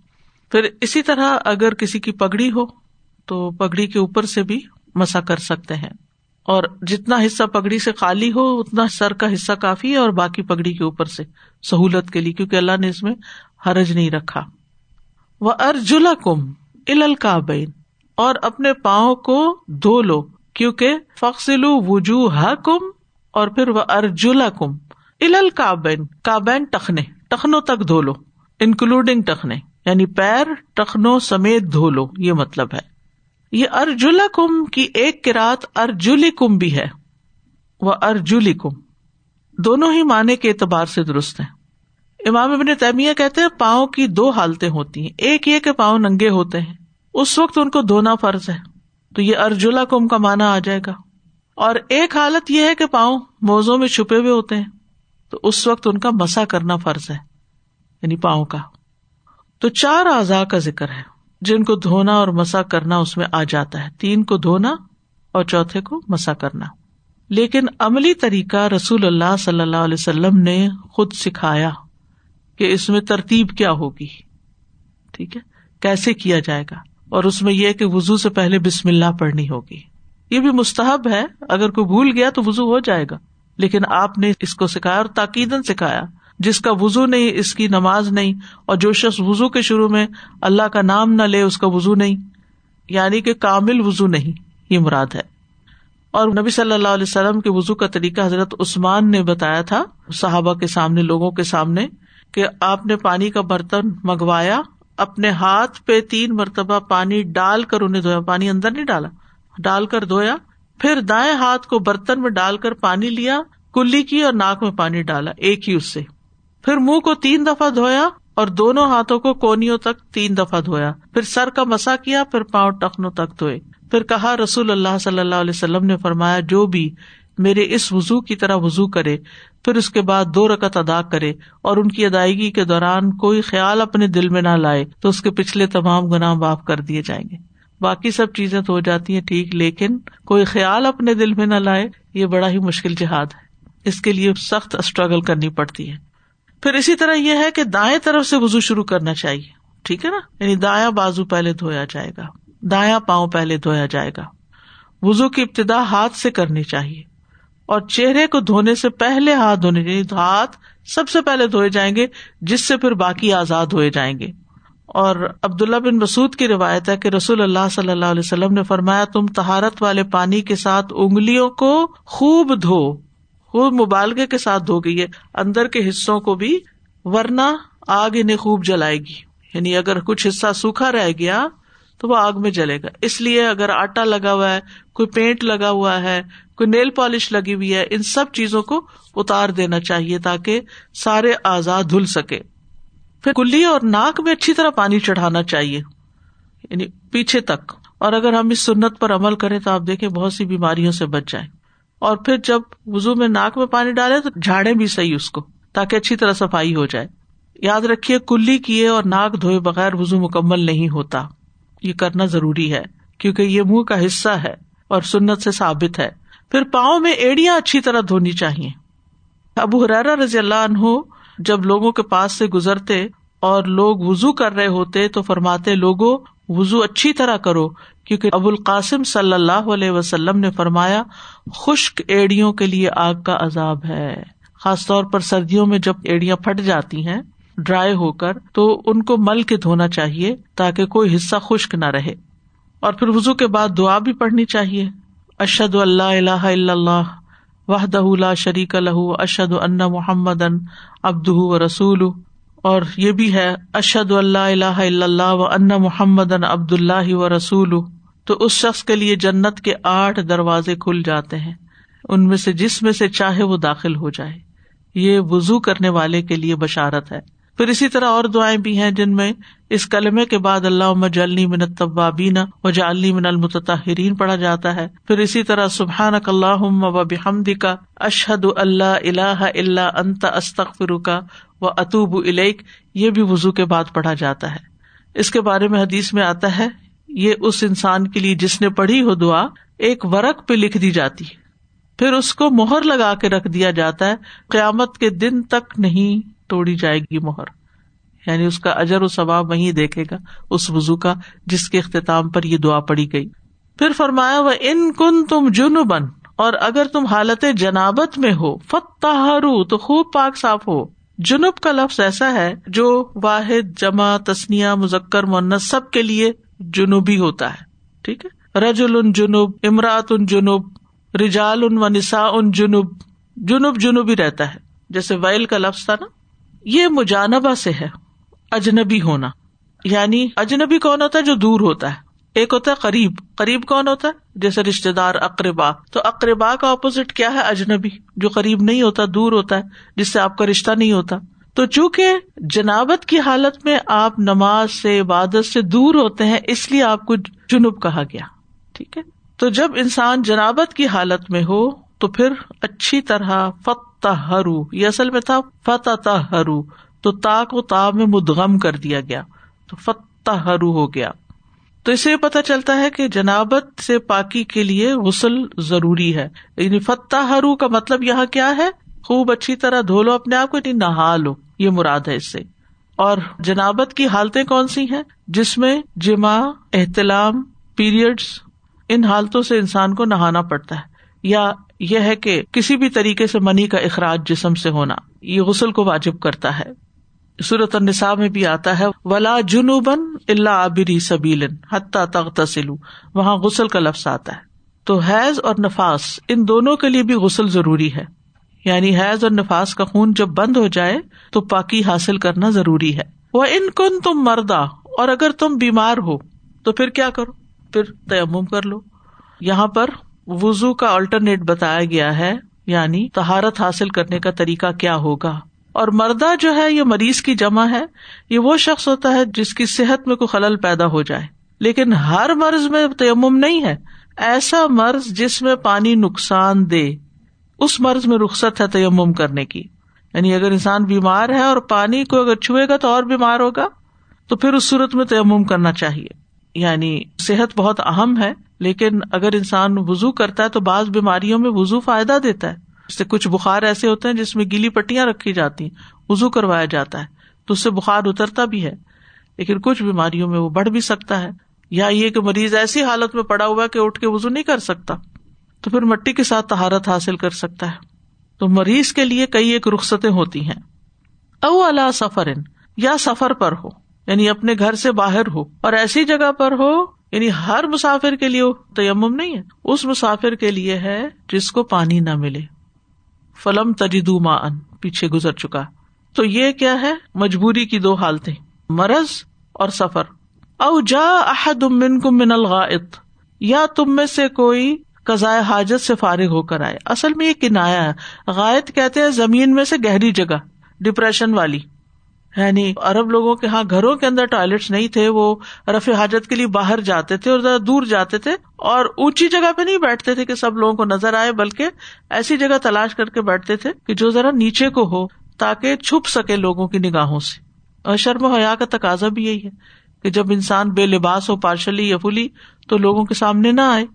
پھر اسی طرح اگر کسی کی پگڑی ہو، تو پگڑی کے اوپر سے بھی مسا کر سکتے ہیں۔ اور جتنا حصہ پگڑی سے خالی ہو، اتنا سر کا حصہ کافی ہے اور باقی پگڑی کے اوپر سے سہولت کے لیے، کیونکہ اللہ نے اس میں حرج نہیں رکھا۔ وہ ارجلا کم الکابین اور اپنے پاؤں کو دھو لو، کیونکہ فخصلو وجوہ کم اور پھر وہ ارجلا کم ال کابین کابین ٹخنے، ٹخنوں تک دھو لو انکلوڈنگ ٹخنے یعنی پیر ٹخنوں سمیت دھو لو، یہ مطلب ہے۔ یہ ارجلا کم کی ایک کراط ارجلی کم بھی ہے وہ ارجلی کم دونوں ہی معنی کے اعتبار سے درست ہیں۔ امام ابن تیمیہ کہتے ہیں پاؤں کی دو حالتیں ہوتی ہیں، ایک یہ کہ پاؤں ننگے ہوتے ہیں اس وقت ان کو دھونا فرض ہے۔ تو یہ ارجلا کم کا مانا آ جائے گا۔ اور ایک حالت یہ ہے کہ پاؤں موزوں میں چھپے ہوئے ہوتے ہیں۔ تو اس وقت ان کا مسا کرنا فرض ہے یعنی پاؤں کا۔ تو چار اعضاء کا ذکر ہے، جن کو دھونا اور مسا کرنا اس میں آ جاتا ہے۔ تین کو دھونا اور چوتھے کو مسا کرنا۔ لیکن عملی طریقہ رسول اللہ صلی اللہ علیہ وسلم نے خود سکھایا کہ اس میں ترتیب کیا ہوگی۔ ٹھیک ہے؟ کیسے کیا جائے گا؟ اور اس میں یہ کہ وزو سے پہلے بسم اللہ پڑھنی ہوگی۔ یہ بھی مستحب ہے، اگر کوئی بھول گیا تو وزو ہو جائے گا۔ لیکن آپ نے اس کو سکھایا اور تاکید سکھایا، جس کا وزو نہیں، اس کی نماز نہیں، اور جو شخص وزو کے شروع میں اللہ کا نام نہ لے، اس کا وزو نہیں۔ یعنی کہ کامل وزو نہیں، یہ مراد ہے۔ اور نبی صلی اللہ علیہ وسلم کے وزو کا طریقہ حضرت عثمان نے بتایا تھا، صحابہ کے سامنے، لوگوں کے سامنے، کہ آپ نے پانی کا برتن منگوایا اپنے ہاتھ پہ تین مرتبہ پانی ڈال کر انہیں دھویا، پانی اندر نہیں ڈالا، ڈال کر دھویا، پھر دائیں ہاتھ کو برتن میں ڈال کر پانی لیا، کلی کی اور ناک میں پانی ڈالا، ایک ہی اس سے۔ پھر منہ کو تین دفعہ دھویا اور دونوں ہاتھوں کو کونیوں تک تین دفعہ دھویا۔ پھر سر کا مسا کیا، پھر پاؤں ٹخنوں تک دھوئے۔ پھر کہا، رسول اللہ صلی اللہ علیہ وسلم نے فرمایا، جو بھی میرے اس وزو کی طرح وزو کرے، پھر اس کے بعد دو رکت ادا کرے اور ان کی ادائیگی کے دوران کوئی خیال اپنے دل میں نہ لائے تو اس کے پچھلے تمام گنا معاف کر دیے جائیں گے۔ باقی سب چیزیں تو ہو جاتی ہیں ٹھیک، لیکن کوئی خیال اپنے دل میں نہ لائے، یہ بڑا ہی مشکل جہاد ہے۔ اس کے لیے سخت اسٹرگل کرنی پڑتی ہے۔ پھر اسی طرح یہ ہے کہ دائیں طرف سے وزو شروع کرنا چاہیے، ٹھیک ہے نا؟ یعنی دایاں بازو پہلے دھویا جائے گا، دایاں پاؤں پہلے دھویا جائے گا۔ وزو کی ابتدا ہاتھ سے کرنی چاہیے۔ اور چہرے کو دھونے سے پہلے ہاتھ دھونے چاہیے ہاتھ سب سے پہلے دھوئے جائیں گے، جس سے پھر باقی آزاد ہوئے جائیں گے۔ اور عبداللہ بن مسعد کی روایت ہے کہ رسول اللہ صلی اللہ علیہ وسلم نے فرمایا، تم تہارت والے پانی کے ساتھ انگلیوں کو خوب دھو۔ خوب مبالغے کے ساتھ دھو گئی ہے۔ اندر کے حصوں کو بھی، ورنہ آگ انہیں خوب جلائے گی۔ یعنی اگر کچھ حصہ سوکھا رہ گیا تو وہ آگ میں جلے گا۔ اس لیے اگر آٹا لگا ہوا ہے، کوئی پینٹ لگا ہوا ہے، کوئی نیل پالش لگی ہوئی ہے، ان سب چیزوں کو اتار دینا چاہیے تاکہ سارے آزاد دھل سکے۔ پھر کلی اور ناک میں اچھی طرح پانی چڑھانا چاہیے یعنی پیچھے تک۔ اور اگر ہم اس سنت پر عمل کریں تو آپ دیکھیں بہت سی بیماریوں سے بچ جائیں۔ اور پھر جب وزو میں ناک میں پانی ڈالے تو جھاڑے بھی صحیح اس کو، تاکہ اچھی طرح صفائی ہو جائے۔ یاد رکھیے، کلی کیے اور ناک دھوئے بغیر وزو مکمل نہیں ہوتا۔ یہ کرنا ضروری ہے، کیونکہ یہ منہ کا حصہ ہے اور سنت سے ثابت ہے۔ پھر پاؤں میں ایڑیاں اچھی طرح دھونی چاہیے۔ ابو حرارا رضی اللہ عنہ جب لوگوں کے پاس سے گزرتے اور لوگ وزو کر رہے ہوتے تو فرماتے لوگوں وزو اچھی طرح کرو، کیونکہ ابو القاسم صلی اللہ علیہ وسلم نے فرمایا، خشک ایڑیوں کے لیے آگ کا عذاب ہے۔ خاص طور پر سردیوں میں جب ایڑیاں پھٹ جاتی ہیں ڈرائی ہو کر تو ان کو مل کے دھونا چاہیے تاکہ کوئی حصہ خشک نہ رہے۔ اور پھر وزو کے بعد دعا بھی پڑھنی چاہیے۔ اشد اللہ اللہ اللہ وحد اللہ شریک الح اشد ان محمد ان ابد و رسول اور یہ بھی ہے اشد اللہ اللہ اللہ و ان محمد ان عبد اللہ و رسول تو اس شخص کے لیے جنت کے آٹھ دروازے کھل جاتے ہیں۔ ان میں سے جس میں سے چاہے وہ داخل ہو جائے۔ یہ وزو کرنے والے کے لیے بشارت ہے۔ پھر اسی طرح اور دعائیں بھی ہیں جن میں اس کلمے کے بعد اللہ جلنی من طبابین و جالنی من المتحرین پڑھا جاتا ہے۔ پھر اسی طرح سبحان اللہ و بحمد کا اشحد اللہ اللہ اللہ انت استخر کا و اطوب الیک، یہ بھی وزو کے بعد پڑھا جاتا ہے۔ اس کے بارے میں حدیث میں آتا ہے، یہ اس انسان کے لیے جس نے پڑھی ہو دعا ایک ورق پہ لکھ دی جاتی پھر اس کو مہر لگا کے رکھ دیا جاتا ہے، قیامت کے دن تک نہیں۔ توڑی جائے گی مہر۔ یعنی اس کا اجر و ثواب وہیں دیکھے گا، اس وزو کا جس کے اختتام پر یہ دعا پڑی گئی۔ پھر فرمایا وہ ان کن تم جن بن اور اگر تم حالت جنابت میں ہو فتح تو خوب پاک صاف ہو۔ جنوب کا لفظ ایسا ہے جو واحد، جمع تسنیا مزکر مونس سب کے لیے جنوبی ہوتا ہے۔ ٹھیک ہے؟ رج ان جنوب امراط ان جنوب رجال ان و نسا ان جنوب جنوب جنوبی رہتا ہے۔ جیسے ویل کا لفظ تھا نا؟ یہ مجانبا سے ہے، اجنبی ہونا۔ یعنی اجنبی کون ہوتا ہے جو دور ہوتا ہے؟ ایک ہوتا ہے قریب۔ قریب کون ہوتا ہے؟ جیسے رشتے دار اقربا۔ تو اقربا کا اپوزٹ کیا ہے؟ اجنبی۔ جو قریب نہیں ہوتا، دور ہوتا ہے، جس سے آپ کا رشتہ نہیں ہوتا۔ تو چونکہ جنابت کی حالت میں آپ نماز سے، عبادت سے دور ہوتے ہیں، اس لیے آپ کو جنوب کہا گیا۔ ٹھیک ہے؟ تو جب انسان جنابت کی حالت میں ہو تو پھر اچھی طرح فتح ہرو یہ اصل میں تھا فتح ہرو تو تا کو تا میں مدغم کر دیا گیا، تو فتح ہرو ہو گیا۔ تو اسے پتا چلتا ہے کہ جنابت سے پاکی کے لیے غسل ضروری ہے۔ یعنی فتح ہرو کا مطلب یہاں کیا ہے؟ خوب اچھی طرح دھو لو اپنے آپ کو یعنی نہا لو، یہ مراد ہے اس سے۔ اور جنابت کی حالتیں کون سی ہیں؟ جس میں جمع، احتلام پیریڈس ان حالتوں سے انسان کو نہانا پڑتا ہے۔ یا یہ ہے کہ کسی بھی طریقے سے منی کا اخراج جسم سے ہونا، یہ غسل کو واجب کرتا ہے۔ صورت النساء میں بھی آتا ہے، ولا جنوبن اللہ عبری سبیل حتیٰ تغتسلو وہاں غسل کا لفظ آتا ہے۔ تو حیض اور نفاس، ان دونوں کے لیے بھی غسل ضروری ہے۔ یعنی حیض اور نفاس کا خون جب بند ہو جائے، تو پاکی حاصل کرنا ضروری ہے۔ وہ ان کن تم مردا اور اگر تم بیمار ہو، تو پھر کیا کرو؟ پھر تیمم کر لو۔ یہاں پر وزو کا آلٹرنیٹ بتایا گیا ہے یعنی تہارت حاصل کرنے کا طریقہ کیا ہوگا؟ اور مردہ جو ہے، یہ مریض کی جمع ہے، یہ وہ شخص ہوتا ہے جس کی صحت میں کوئی خلل پیدا ہو جائے۔ لیکن ہر مرض میں تیمم نہیں ہے۔ ایسا مرض جس میں پانی نقصان دے، اس مرض میں رخصت ہے تیمم کرنے کی۔ یعنی اگر انسان بیمار ہے اور پانی کو اگر چھوئے گا تو اور بیمار ہوگا، تو پھر اس صورت میں تیمم کرنا چاہیے۔ یعنی صحت بہت اہم ہے۔ لیکن اگر انسان وزو کرتا ہے تو بعض بیماریوں میں وزو فائدہ دیتا ہے۔ اس سے کچھ بخار ایسے ہوتے ہیں جس میں گیلی پٹیاں رکھی جاتی ہیں وزو کروایا جاتا ہے۔ تو اس سے بخار اترتا بھی ہے، لیکن کچھ بیماریوں میں وہ بڑھ بھی سکتا ہے۔ یا یہ کہ مریض ایسی حالت میں پڑا ہوا کہ اٹھ کے وزو نہیں کر سکتا، تو پھر مٹی کے ساتھ تہارت حاصل کر سکتا ہے۔ تو مریض کے لیے کئی ایک رخصتیں ہوتی ہیں۔ او اللہ سفر یا سفر پر ہو یعنی اپنے گھر سے باہر ہو، اور ایسی جگہ پر ہو یعنی ہر مسافر کے لیے تیمم نہیں ہے۔ اس مسافر کے لیے ہے جس کو پانی نہ ملے۔ فلم تجدو ما ان پیچھے گزر چکا۔ تو یہ کیا ہے؟ مجبوری کی دو حالتیں۔ مرض اور سفر۔ او جا احد من کو من الغائط۔ یا تم میں سے کوئی قزائے حاجت سے فارغ ہو کر آئے۔ اصل میں یہ کنایا ہے۔ غائط کہتے ہیں زمین میں سے گہری جگہ، ڈپریشن والی۔ یعنی عرب لوگوں کے ہاں گھروں کے اندر ٹوائلٹس نہیں تھے، وہ رف حاجت کے لیے باہر جاتے تھے اور ذرا دور جاتے تھے اور اونچی جگہ پہ نہیں بیٹھتے تھے کہ سب لوگوں کو نظر آئے، بلکہ ایسی جگہ تلاش کر کے بیٹھتے تھے کہ جو ذرا نیچے کو ہو تاکہ چھپ سکے لوگوں کی نگاہوں سے۔ اور شرم و حیا کا تقاضا بھی یہی ہے کہ جب انسان بے لباس ہو، پارشلی یا پھلی تو لوگوں کے سامنے نہ آئے۔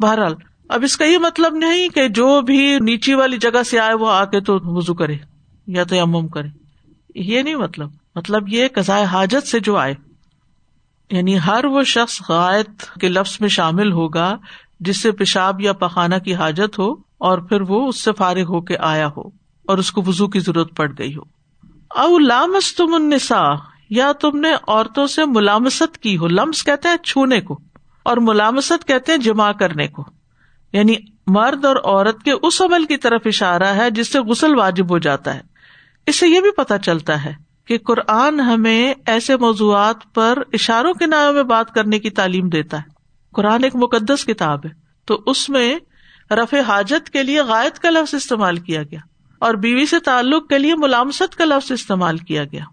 بہرحال، اب اس کا یہ مطلب نہیں کہ جو بھی نیچی والی جگہ سے آئے، وہ آ کے تو وزو کرے یا تو کرے۔ یہ نہیں مطلب مطلب یہ کزائے حاجت سے جو آئے۔ یعنی ہر وہ شخص غائط کے لفظ میں شامل ہوگا جس سے پیشاب یا پخانا کی حاجت ہو اور پھر وہ اس سے فارغ ہو کے آیا ہو اور اس کو وزو کی ضرورت پڑ گئی ہو۔ او لامس تم النساء، یا تم نے عورتوں سے ملامست کی ہو، لمس کہتے ہیں چھونے کو اور ملامست کہتے ہیں جمع کرنے کو۔ یعنی مرد اور عورت کے اس عمل کی طرف اشارہ ہے جس سے غسل واجب ہو جاتا ہے۔ اس سے یہ بھی پتا چلتا ہے کہ قرآن ہمیں ایسے موضوعات پر اشاروں کے نام میں بات کرنے کی تعلیم دیتا ہے۔ قرآن ایک مقدس کتاب ہے، تو اس میں رف حاجت کے لیے غائط کا لفظ استعمال کیا گیا اور بیوی سے تعلق کے لیے ملامست کا لفظ استعمال کیا گیا۔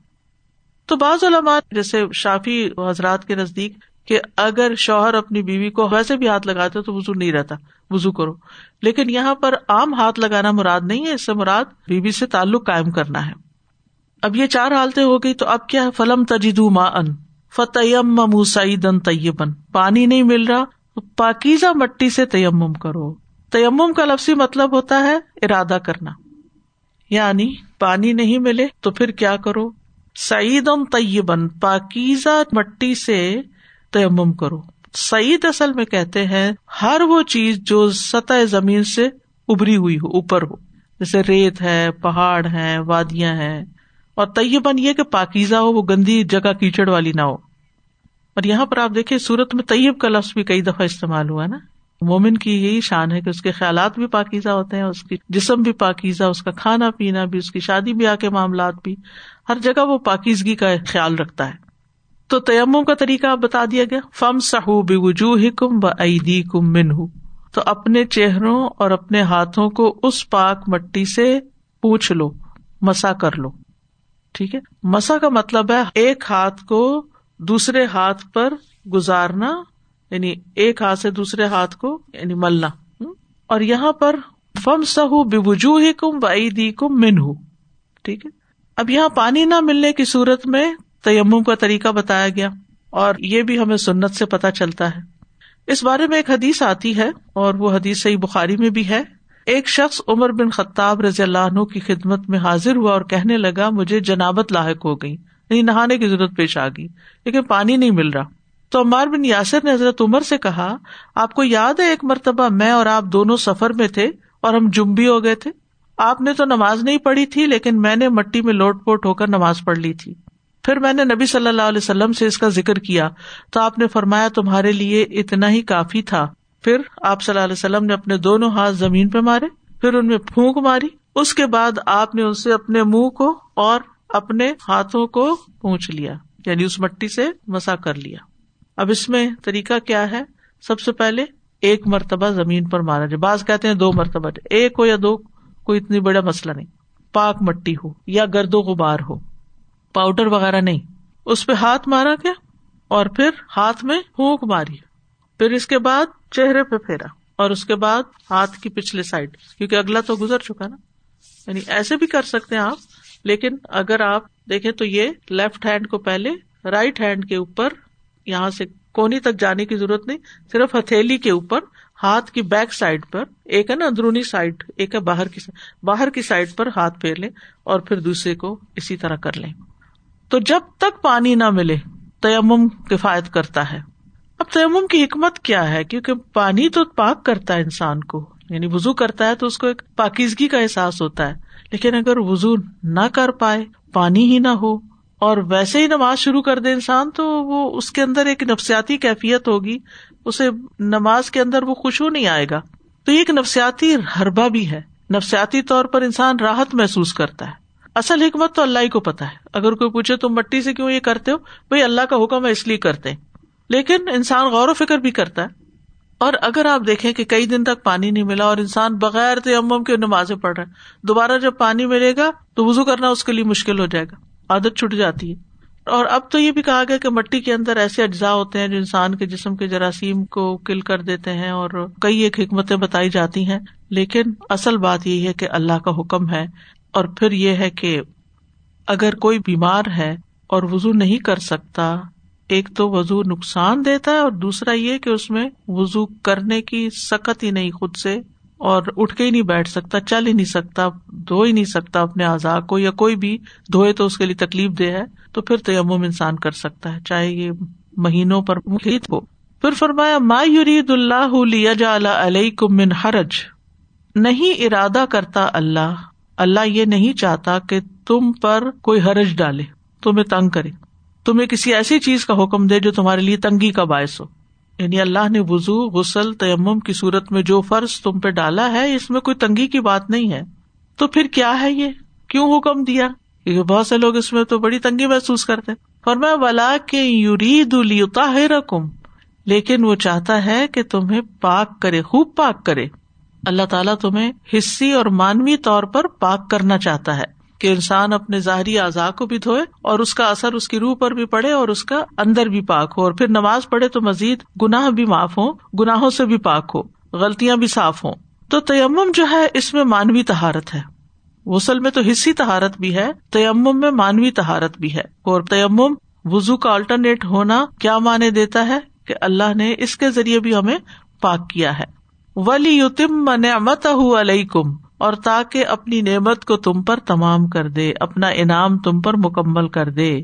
تو بعض علماء، جیسے شافی حضرات کے نزدیک کہ اگر شوہر اپنی بیوی کو ویسے بھی ہاتھ لگاتے تو وزو نہیں رہتا وزو کرو۔ لیکن یہاں پر عام ہاتھ لگانا مراد نہیں ہے، اس سے مراد بیوی سے تعلق قائم کرنا ہے۔ اب یہ چار حالتیں ہو گئی تو اب کیا ہے؟ فلم تجید ما ان فتیم موسعن طیبن پانی نہیں مل رہا تو پاکیزہ مٹی سے تیمم کرو۔ تیمم کا لفظی مطلب ہوتا ہے ارادہ کرنا۔ یعنی پانی نہیں ملے تو پھر کیا کرو؟ سعید ام طیبن پاکیزہ مٹی سے تیمم کرو۔ سعید اصل میں کہتے ہیں، ہر وہ چیز جو سطح زمین سے ابری ہوئی ہو، اوپر ہو۔ جیسے ریت ہے، پہاڑ ہے وادیاں ہیں۔ اور طیبن یہ کہ پاکیزہ ہو، وہ گندی جگہ کیچڑ والی نہ ہو۔ اور یہاں پر آپ دیکھیں سورت میں طیب کا لفظ بھی کئی دفعہ استعمال ہوا نا۔ مومن کی یہی شان ہے کہ اس کے خیالات بھی پاکیزہ ہوتے ہیں، اس کی جسم بھی پاکیزہ، اس کا کھانا پینا بھی، اس کی شادی بیاہ کے معاملات بھی۔ ہر جگہ وہ پاکیزگی کا خیال رکھتا ہے۔ تو تیمم کا طریقہ آپ بتا دیا گیا۔ فم سہو بے وجوہ کم و عیدی کم من تو اپنے چہروں اور اپنے ہاتھوں کو اس پاک مٹی سے پوچھ لو، مسا کر لو۔ ٹھیک ہے؟ مسا کا مطلب ہے ایک ہاتھ کو دوسرے ہاتھ پر گزارنا یعنی ایک ہاتھ سے دوسرے ہاتھ کو یعنی ملنا۔ اور یہاں پر فم سہ بے وجوہ کم و عیدی کم من ٹھیک ہے؟ اب یہاں پانی نہ ملنے کی صورت میں تیمم کا طریقہ بتایا گیا اور یہ بھی ہمیں سنت سے پتا چلتا ہے۔ اس بارے میں ایک حدیث آتی ہے اور وہ حدیث صحیح بخاری میں بھی ہے۔ ایک شخص عمر بن خطاب رضی اللہ عنہ کی خدمت میں حاضر ہوا اور کہنے لگا، مجھے جنابت لاحق ہو گئی یعنی نہانے کی ضرورت پیش آ گئی، لیکن پانی نہیں مل رہا۔ تو عمار بن یاسر نے حضرت عمر سے کہا، آپ کو یاد ہے ایک مرتبہ میں اور آپ دونوں سفر میں تھے اور ہم جمبی ہو گئے تھے؟ آپ نے تو نماز نہیں پڑھی تھی، لیکن میں نے مٹی میں لوٹ پوٹ ہو کر نماز پڑھ لی تھی۔ پھر میں نے نبی صلی اللہ علیہ وسلم سے اس کا ذکر کیا تو آپ نے فرمایا تمہارے لیے اتنا ہی کافی تھا۔ پھر آپ صلی اللہ علیہ وسلم نے اپنے دونوں ہاتھ زمین پہ مارے، پھر ان میں پھونک ماری، اس کے بعد آپ نے ان سے اپنے منہ کو اور اپنے ہاتھوں کو پونچھ لیا یعنی اس مٹی سے مسا کر لیا۔ اب اس میں طریقہ کیا ہے؟ سب سے پہلے ایک مرتبہ زمین پر مارا جائے۔ بعض کہتے ہیں دو مرتبہ، ایک ہو یا دو، کوئی اتنی بڑا مسئلہ نہیں۔ پاک مٹی ہو یا گرد و غبار ہو۔ پاؤڈر وغیرہ نہیں۔ اس پہ ہاتھ مارا گیا اور پھر ہاتھ میں پھونک ماری۔ پھر اس کے بعد چہرے پہ پھیرا اور اس کے بعد ہاتھ کی پچھلے سائڈ، کیونکہ اگلا تو گزر چکا نا۔ یعنی ایسے بھی کر سکتے ہیں آپ، لیکن اگر آپ دیکھیں تو یہ لیفٹ ہینڈ کو پہلے، رائٹ ہینڈ کے اوپر، یہاں سے کونی تک جانے کی ضرورت نہیں، صرف ہتھیلی کے اوپر، ہاتھ کی بیک سائڈ پر، ایک ہے نا اندرونی سائڈ، ایک ہے باہر کی باہر کی سائڈ پر ہاتھ پھیر لیں اور پھر دوسرے کو اسی طرح کر لیں۔ تو جب تک پانی نہ ملے، تیمم کفایت کرتا ہے۔ اب تیمم کی حکمت کیا ہے؟ کیونکہ پانی تو پاک کرتا ہے انسان کو۔ یعنی وزو کرتا ہے تو اس کو ایک پاکیزگی کا احساس ہوتا ہے۔ لیکن اگر وزو نہ کر پائے، پانی ہی نہ ہو، اور ویسے ہی نماز شروع کر دے انسان، تو وہ اس کے اندر ایک نفسیاتی کیفیت ہوگی۔ اسے نماز کے اندر وہ خوشبو نہیں آئے گا۔ تو یہ ایک نفسیاتی ہربا بھی ہے۔ نفسیاتی طور پر انسان راحت محسوس کرتا ہے۔ اصل حکمت تو اللہ ہی کو پتا ہے۔ اگر کوئی پوچھے تم مٹی سے کیوں یہ کرتے ہو؟ بھائی اللہ کا حکم ہے اس لیے کرتے لیکن انسان غور و فکر بھی کرتا ہے۔ اور اگر آپ دیکھیں کہ کئی دن تک پانی نہیں ملا اور انسان بغیر تیمم کے نمازیں پڑھ رہا ہے، دوبارہ جب پانی ملے گا تو وزو کرنا اس کے لیے مشکل ہو جائے گا، عادت چھٹ جاتی ہے۔ اور اب تو یہ بھی کہا گیا کہ مٹی کے اندر ایسے اجزاء ہوتے ہیں جو انسان کے جسم کے جراثیم کو کل کر دیتے ہیں اور کئی ایک حکمتیں بتائی جاتی ہیں۔ لیکن اصل بات یہی ہے کہ اللہ کا حکم ہے۔ اور پھر یہ ہے کہ اگر کوئی بیمار ہے اور وزو نہیں کر سکتا، ایک تو وزو نقصان دیتا ہے اور دوسرا یہ کہ اس میں وزو کرنے کی سکت ہی نہیں خود سے اور اٹھ کے ہی نہیں بیٹھ سکتا، چل ہی نہیں سکتا، دھو ہی نہیں سکتا اپنے آزاد کو یا کوئی بھی دھوئے تو اس کے لیے تکلیف دے ہے، تو پھر تیمم انسان کر سکتا ہے، چاہے یہ مہینوں پر محیط ہو۔ پھر فرمایا، ما یرید اللہ لیا علیہ کم حرج۔ نہیں ارادہ کرتا اللہ اللہ یہ نہیں چاہتا کہ تم پر کوئی حرج ڈالے، تمہیں تنگ کرے۔ تمہیں کسی ایسی چیز کا حکم دے جو تمہارے لیے تنگی کا باعث ہو۔ یعنی اللہ نے وزو غسل، تیمم کی صورت میں جو فرض تم پہ ڈالا ہے، اس میں کوئی تنگی کی بات نہیں ہے۔ تو پھر کیا ہے یہ؟ کیوں حکم دیا؟ کیونکہ بہت سے لوگ اس میں تو بڑی تنگی محسوس کرتے اور میں ولا کے یورید رقم لیکن وہ چاہتا ہے کہ تمہیں پاک کرے، خوب پاک کرے۔ اللہ تعالیٰ تمہیں حصی اور مانوی طور پر پاک کرنا چاہتا ہے کہ انسان اپنے ظاہری اعضاء کو بھی دھوئے اور اس کا اثر اس کی روح پر بھی پڑے اور اس کا اندر بھی پاک ہو اور پھر نماز پڑھے تو مزید گناہ بھی معاف ہو گناہوں سے بھی پاک ہو، غلطیاں بھی صاف ہوں۔ تو تیمم جو ہے، اس میں مانوی تہارت ہے۔ غسل میں تو حصی تہارت بھی ہے، تیمم میں مانوی تہارت بھی ہے۔ اور تیمم وزو کا آلٹرنیٹ ہونا کیا مانے دیتا ہے؟ کہ اللہ نے اس کے ذریعے بھی ہمیں پاک کیا ہے۔ ولی یوتم نعمت علیہ کم اور تاکہ اپنی نعمت کو تم پر تمام کر دے، اپنا انعام تم پر مکمل کر دے۔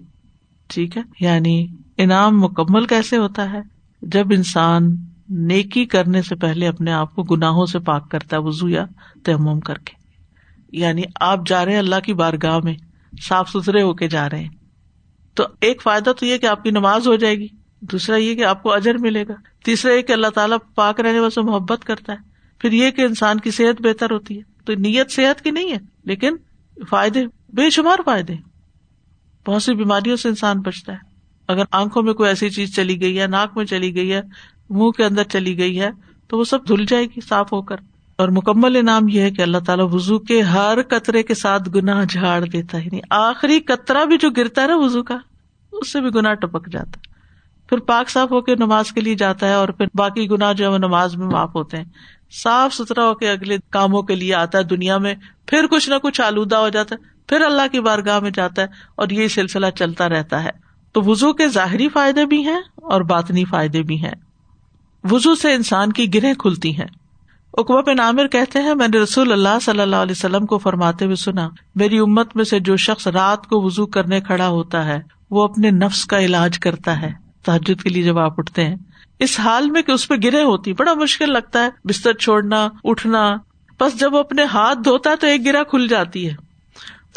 ٹھیک ہے؟ یعنی انعام مکمل کیسے ہوتا ہے؟ جب انسان نیکی کرنے سے پہلے اپنے آپ کو گناہوں سے پاک کرتا ہے وزو یا تیمم کر کے۔ یعنی آپ جا رہے ہیں اللہ کی بارگاہ میں، صاف ستھرے ہو کے جا رہے ہیں۔ تو ایک فائدہ تو یہ کہ آپ کی نماز ہو جائے گی۔ دوسرا یہ کہ آپ کو اجر ملے گا۔ تیسرا یہ کہ اللہ تعالیٰ پاک رہنے والے محبت کرتا ہے۔ پھر یہ کہ انسان کی صحت بہتر ہوتی ہے۔ تو نیت صحت کی نہیں ہے، لیکن فائدے، بے شمار فائدے۔ بہت سی بیماریوں سے انسان بچتا ہے۔ اگر آنکھوں میں کوئی ایسی چیز چلی گئی ہے، ناک میں چلی گئی ہے، منہ کے اندر چلی گئی ہے، تو وہ سب دھل جائے گی صاف ہو کر۔ اور مکمل انعام یہ ہے کہ اللہ تعالیٰ وزو کے ہر قطرے کے ساتھ گنا جھاڑ دیتا ہے۔ یعنی آخری قطرہ بھی جو گرتا ہے نا وزو کا، اس سے بھی گنا ٹپک جاتا ہے۔ پھر پاک صاف ہو کے نماز کے لیے جاتا ہے اور پھر باقی گنا جو ہے وہ نماز میں معاف ہوتے ہیں۔ صاف ستھرا ہو کے اگلے کاموں کے لیے آتا ہے دنیا میں، پھر کچھ نہ کچھ آلودہ ہو جاتا ہے، پھر اللہ کی بارگاہ میں جاتا ہے اور یہ سلسلہ چلتا رہتا ہے۔ تو وزو کے ظاہری فائدے بھی ہیں اور باطنی فائدے بھی ہیں۔ وزو سے انسان کی گرہ کھلتی ہیں۔ اقبا بن عامر کہتے ہیں، میں نے رسول اللہ صلی اللہ علیہ وسلم کو فرماتے ہوئے سنا، میری امت میں سے جو شخص رات کو وزو کرنے کھڑا ہوتا ہے، وہ اپنے نفس کا علاج کرتا ہے۔ تحجد کے لیے جب آپ اٹھتے ہیں۔ اس حال میں کہ اس پہ گرے ہوتی، بڑا مشکل لگتا ہے۔ بستر چھوڑنا، اٹھنا۔ بس جب اپنے ہاتھ دھوتا ہے تو ایک گرا کھل جاتی ہے۔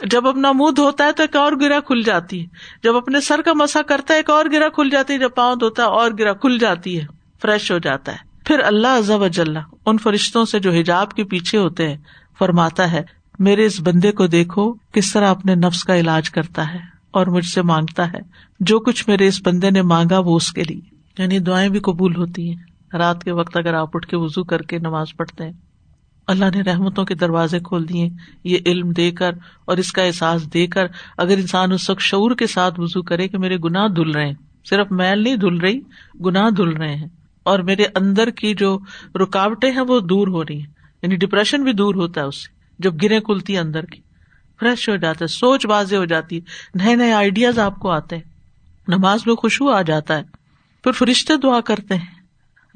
جب اپنا منہ دھوتا ہے تو ایک اور گرا کھل جاتی ہے۔ جب اپنے سر کا مسا کرتا ہے، ایک اور گرا کھل جاتی ہے۔ جب پاؤں دھوتا ہے، اور گرا کھل جاتی ہے۔ فریش ہو جاتا ہے۔ پھر اللہ ازب اجلّ ان فرشتوں سے جو حجاب کے پیچھے ہوتے ہیں، فرماتا ہے، میرے اس بندے کو دیکھو، کس طرح اپنے نفس کا علاج کرتا ہے۔ اور مجھ سے مانگتا ہے۔ جو کچھ میرے اس بندے نے مانگا وہ اس کے لیے۔ یعنی دعائیں بھی قبول ہوتی ہیں۔ رات کے وقت اگر آپ اٹھ کے وزو کر کے نماز پڑھتے ہیں۔ اللہ نے رحمتوں کے دروازے کھول دیے۔ یہ علم دے کر اور اس کا احساس دے کر اگر انسان اس وقت شعور کے ساتھ وزو کرے کہ میرے گناہ دھل رہے ہیں۔ صرف میل نہیں دھل رہی، گناہ دھل رہے ہیں۔ اور میرے اندر کی جو رکاوٹیں ہیں وہ دور ہو رہی ہیں۔ یعنی ڈپریشن بھی دور ہوتا ہے اس سے، جب گرے کھلتی ہے اندر کی۔ فریش ہو جاتا ہے، سوچ بازی ہو جاتی ہے۔ نئے نئے آئیڈیاز آپ کو آتے ہیں۔ نماز میں خوشبو آ جاتا ہے۔ پھر فرشتے دعا کرتے ہیں۔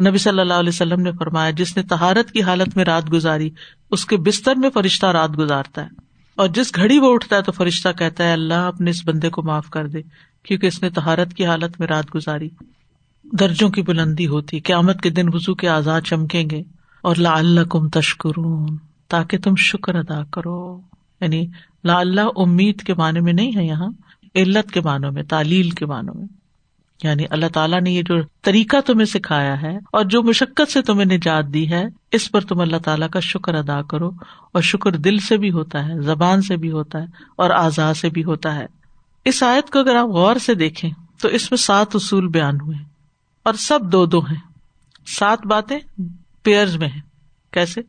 نبی صلی اللہ علیہ وسلم نے فرمایا، جس نے تہارت کی حالت میں رات گزاری، اس کے بستر میں فرشتہ رات گزارتا ہے۔ اور جس گھڑی وہ اٹھتا ہے تو فرشتہ کہتا ہے، اللہ اپنے اس بندے کو معاف کر دے، کیونکہ اس نے تہارت کی حالت میں رات گزاری۔ درجوں کی بلندی ہوتی، قیامت کے دن وزو کے آزاد چمکیں گے۔ اور لا اللہ کم تشکر تاکہ تم شکر ادا کرو۔ یعنی لا اللہ امید کے معنی میں نہیں ہے یہاں، علت کے معنوں میں، تعلیل کے معنوں میں۔ یعنی اللہ تعالیٰ نے یہ جو طریقہ تمہیں سکھایا ہے اور جو مشقت سے تمہیں نجات دی ہے، اس پر تم اللہ تعالیٰ کا شکر ادا کرو۔ اور شکر دل سے بھی ہوتا ہے، زبان سے بھی ہوتا ہے اور آزاد سے بھی ہوتا ہے۔ اس آیت کو اگر آپ غور سے دیکھیں تو اس میں سات اصول بیان ہوئے اور سب دو دو ہیں۔ سات باتیں پیئر میں ہیں۔ کیسے؟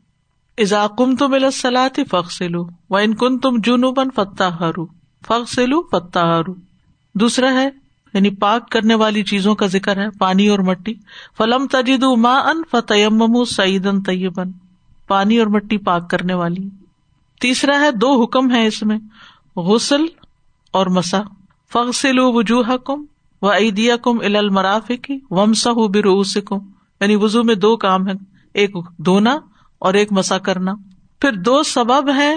ازاکم تم السلاط فخ سلو و ان کن تم جنوبن فتح ہرو فخ سلو فتح ہرو دوسرا ہے یعنی پاک کرنے والی چیزوں کا ذکر ہے، پانی اور مٹی۔ فلم تجید ما ان فتم سعید ان طیبن پانی اور مٹی پاک کرنے والی۔ تیسرا ہے، دو حکم ہے اس میں، غسل اور مسا فخل وجوہ کم و عیدیا کم المراف کی ومسا بروس کم یعنی وزو میں دو کام ہے ایک دھونا اور ایک مسا کرنا۔ پھر دو سبب ہے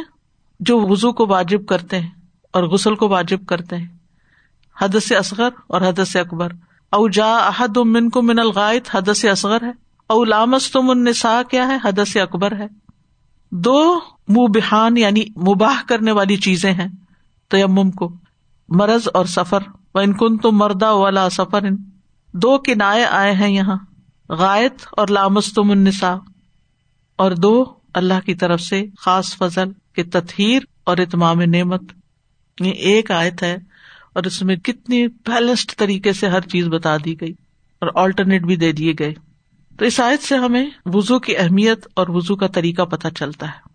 جو وزو کو واجب کرتے ہیں اور غسل کو واجب کرتے ہیں۔ حد سے اصغر اور حد سے اکبر۔ او جا احد من کو من الغائط حد سے اصغر ہے۔ او لامس تم النساء کیا ہے؟ حد سے اکبر ہے۔ دو منہ بحان یعنی مباہ کرنے والی چیزیں ہیں تیمم کو۔ مرض اور سفر۔ و ان کن تم مردا والا سفر ان دو کنائے آئے ہیں یہاں۔ غائط اور لامس تم النساء۔ اور دو، اللہ کی طرف سے خاص فضل کے تطہیر اور اتمام نعمت۔ یہ ایک آیت ہے اور اس میں کتنی بیلنسڈ طریقے سے ہر چیز بتا دی گئی اور آلٹرنیٹ بھی دے دیے گئے۔ تو اس آیت سے ہمیں وزو کی اہمیت اور وزو کا طریقہ پتہ چلتا ہے۔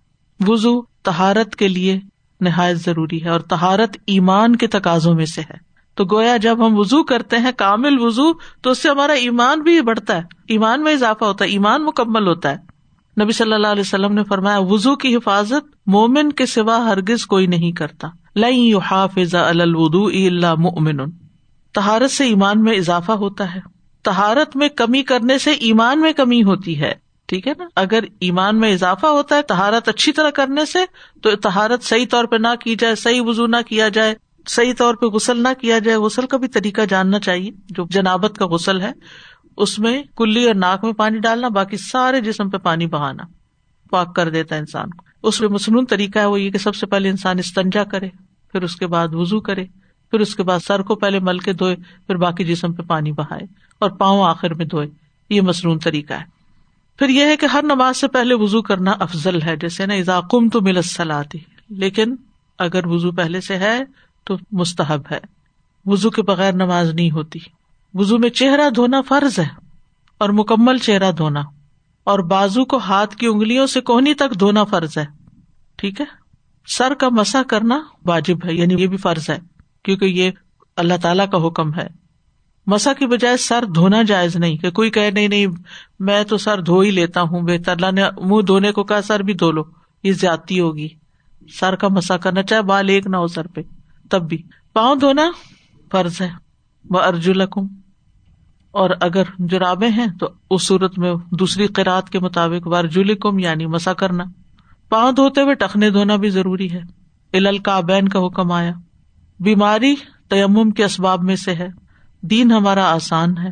وزو تہارت کے لیے نہایت ضروری ہے اور تہارت ایمان کے تقاضوں میں سے ہے۔ تو گویا جب ہم وزو کرتے ہیں، کامل وزو تو اس سے ہمارا ایمان بھی بڑھتا ہے۔ ایمان میں اضافہ ہوتا ہے، ایمان مکمل ہوتا ہے۔ نبی صلی اللہ علیہ وسلم نے فرمایا وزو کی حفاظت مومن کے سوا ہرگز کوئی نہیں کرتا۔ لئی حافظ الودو اللہ مؤمن۔ تہارت سے ایمان میں اضافہ ہوتا ہے۔ تہارت میں کمی کرنے سے ایمان میں کمی ہوتی ہے۔ ٹھیک ہے نا؟ اگر ایمان میں اضافہ ہوتا ہے تہارت اچھی طرح کرنے سے تو تہارت صحیح طور پہ نہ کی جائے، صحیح وزو نہ کیا جائے، صحیح طور پہ غسل نہ کیا جائے۔ غسل کا بھی طریقہ جاننا چاہیے، جو جنابت کا غسل ہے۔ اس میں کلی اور ناک میں پانی ڈالنا، باقی سارے جسم پہ پانی بہانا، پاک کر دیتا ہے انسان کو۔ اس میں مصنون طریقہ ہے، وہ یہ کہ سب سے پہلے انسان استنجا کرے، پھر اس کے بعد وزو کرے، پھر اس کے بعد سر کو پہلے مل کے دھوئے، پھر باقی جسم پہ پانی بہائے اور پاؤں آخر میں دھوئے۔ یہ مصنون طریقہ ہے۔ پھر یہ ہے کہ ہر نماز سے پہلے وزو کرنا افضل ہے، جیسے نا اضاقم تو مل سلاتی لیکن اگر وزو پہلے سے ہے تو مستحب ہے۔ وزو کے بغیر نماز نہیں ہوتی۔ وزو میں چہرہ دھونا فرض ہے اور مکمل چہرہ دھونا اور بازو کو ہاتھ کی انگلیوں سے کوہنی تک دھونا فرض ہے۔ ٹھیک ہے؟ سر کا مسا کرنا واجب ہے یعنی یہ بھی فرض ہے، کیونکہ یہ اللہ تعالی کا حکم ہے۔ مسا کی بجائے سر دھونا جائز نہیں، کہ کوئی کہ نہیں نہیں، میں تو سر دھو ہی لیتا ہوں، بہتر، اللہ نے منہ دھونے کو کہا، سر بھی دھو لو، یہ زیادتی ہوگی۔ سر کا مسا کرنا، چاہے بال ایک نہ ہو سر پہ، تب بھی۔ پاؤں دھونا فرض ہے۔ وہ ارجلکم اور اگر جرابے ہیں تو اس صورت میں دوسری قرآد کے مطابق ورجلکم یعنی مسا کرنا۔ پاؤں دھوتے ہوئے ٹخنے دھونا بھی ضروری ہے۔ الکابین کا حکم آیا۔ بیماری تیمم کے اسباب میں سے ہے۔ دین ہمارا آسان ہے۔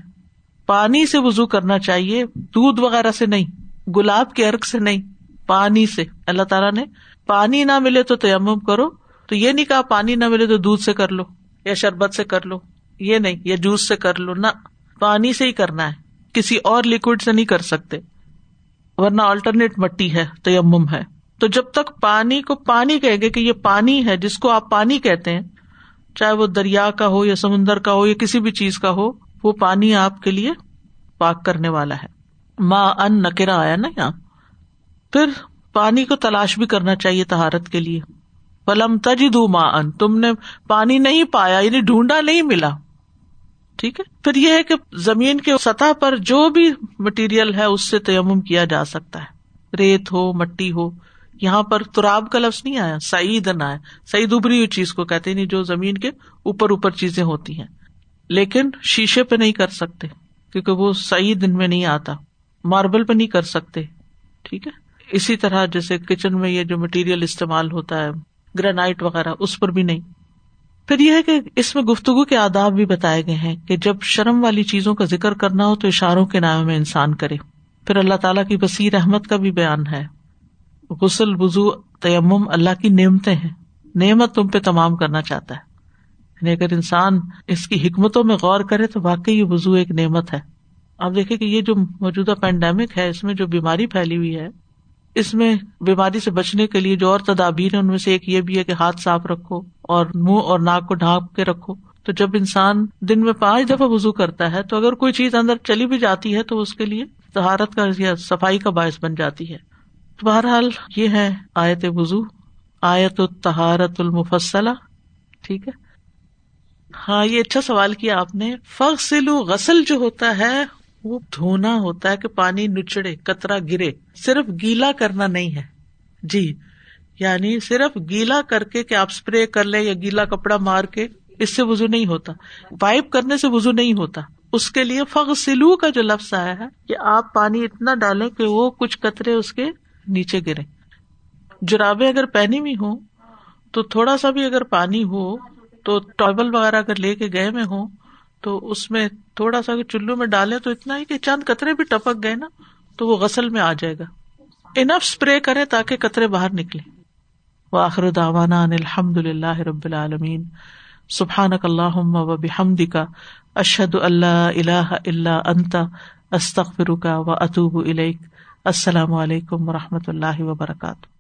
پانی سے وزو کرنا چاہیے، دودھ وغیرہ سے نہیں، گلاب کے ارک سے نہیں، پانی سے۔ اللہ تعالیٰ نے پانی نہ ملے تو تیمم کرو۔ تو یہ نہیں کہا پانی نہ ملے تو دودھ سے کر لو، یا شربت سے کر لو۔ یہ نہیں، یا جوس سے کر لو، نہ۔ پانی سے ہی کرنا ہے۔ کسی اور لکوڈ سے نہیں کر سکتے۔ ورنہ آلٹرنیٹ مٹی ہے، تیمم ہے۔ تو جب تک پانی کو پانی کہ گے کہ یہ پانی ہے، جس کو آپ پانی کہتے ہیں، چاہے وہ دریا کا ہو یا سمندر کا ہو یا کسی بھی چیز کا ہو، وہ پانی آپ کے لیے پاک کرنے والا ہے۔ ماں ان نکرا آیا نا یہاں۔ پھر پانی کو تلاش بھی کرنا چاہیے تہارت کے لیے۔ پلم تجد ماں ان تم نے پانی نہیں پایا یعنی ڈھونڈا نہیں ملا۔ ٹھیک ہے؟ پھر یہ ہے کہ زمین کے سطح پر جو بھی مٹیریل ہے، اس سے تیمم کیا جا سکتا ہے۔ ریت ہو، مٹی ہو، یہاں پر تراب کا لفظ نہیں آیا، سعید نہ آیا۔ سعید ابری ہوئی چیز کو کہتے نہیں، جو زمین کے اوپر اوپر چیزیں ہوتی ہیں۔ لیکن شیشے پہ نہیں کر سکتے، کیونکہ وہ سعید ان میں نہیں آتا۔ ماربل پہ نہیں کر سکتے، ٹھیک ہے؟ اسی طرح جیسے کچن میں یہ جو مٹیریل استعمال ہوتا ہے، گرینائٹ وغیرہ، اس پر بھی نہیں۔ پھر یہ ہے کہ اس میں گفتگو کے آداب بھی بتائے گئے ہیں کہ جب شرم والی چیزوں کا ذکر کرنا ہو تو اشاروں کے نام میں انسان کرے۔ پھر اللہ تعالیٰ کی وسیع احمد کا بھی بیان ہے۔ غسل وزو تیمم اللہ کی نعمتیں ہیں۔ نعمت تم پہ تمام کرنا چاہتا ہے۔ یعنی اگر انسان اس کی حکمتوں میں غور کرے تو واقعی یہ وزو ایک نعمت ہے۔ آپ دیکھیں کہ یہ جو موجودہ پینڈیمک ہے، اس میں جو بیماری پھیلی ہوئی ہے اس میں بیماری سے بچنے کے لیے جو اور تدابیر ہے ان میں سے ایک یہ بھی ہے کہ ہاتھ صاف رکھو اور منہ اور ناک کو ڈھانپ کے رکھو۔ تو جب انسان دن میں پانچ دفعہ وزو کرتا ہے، تو اگر کوئی چیز اندر چلی بھی جاتی ہے، تو اس کے لیے تہارت کا یا صفائی کا باعث بن جاتی ہے۔ تو بہرحال یہ ہے آیت وزو آیت التہارت المفصلہ۔ ٹھیک ہے؟ ہاں یہ اچھا سوال کیا آپ نے۔ فخلو غسل جو ہوتا ہے وہ دھونا ہوتا ہے کہ پانی نچڑے، کترا گرے۔ صرف گیلا کرنا نہیں ہے۔ جی یعنی صرف گیلا کر کے کہ آپ اسپرے کر لیں یا گیلا کپڑا مار کے، اس سے وزو نہیں ہوتا۔ وائپ کرنے سے وزو نہیں ہوتا۔ اس کے لیے فخ سلو کا جو لفظ آیا ہے، کہ آپ پانی اتنا ڈالیں کہ وہ کچھ قطرے اس کے نیچے گرے۔ جرابے اگر پہنی ہوئی ہو تو تھوڑا سا بھی اگر پانی ہو، تو ٹاول وغیرہ اگر لے کے گئے میں ہو تو اس میں تھوڑا سا چلو میں ڈالے تو اتنا ہی کہ چند قطرے بھی ٹپک گئے نا، تو وہ غسل میں آ جائے گا۔ انف اسپرے کرے تاکہ قطرے باہر نکلے واخر داوانا الحمد اللہ رب العالمین۔ سبحان اللہ و بحمد کا اشد اللہ اللہ اللہ انتا استخر کا و اطوب السلام علیکم و رحمۃ اللہ وبرکاتہ۔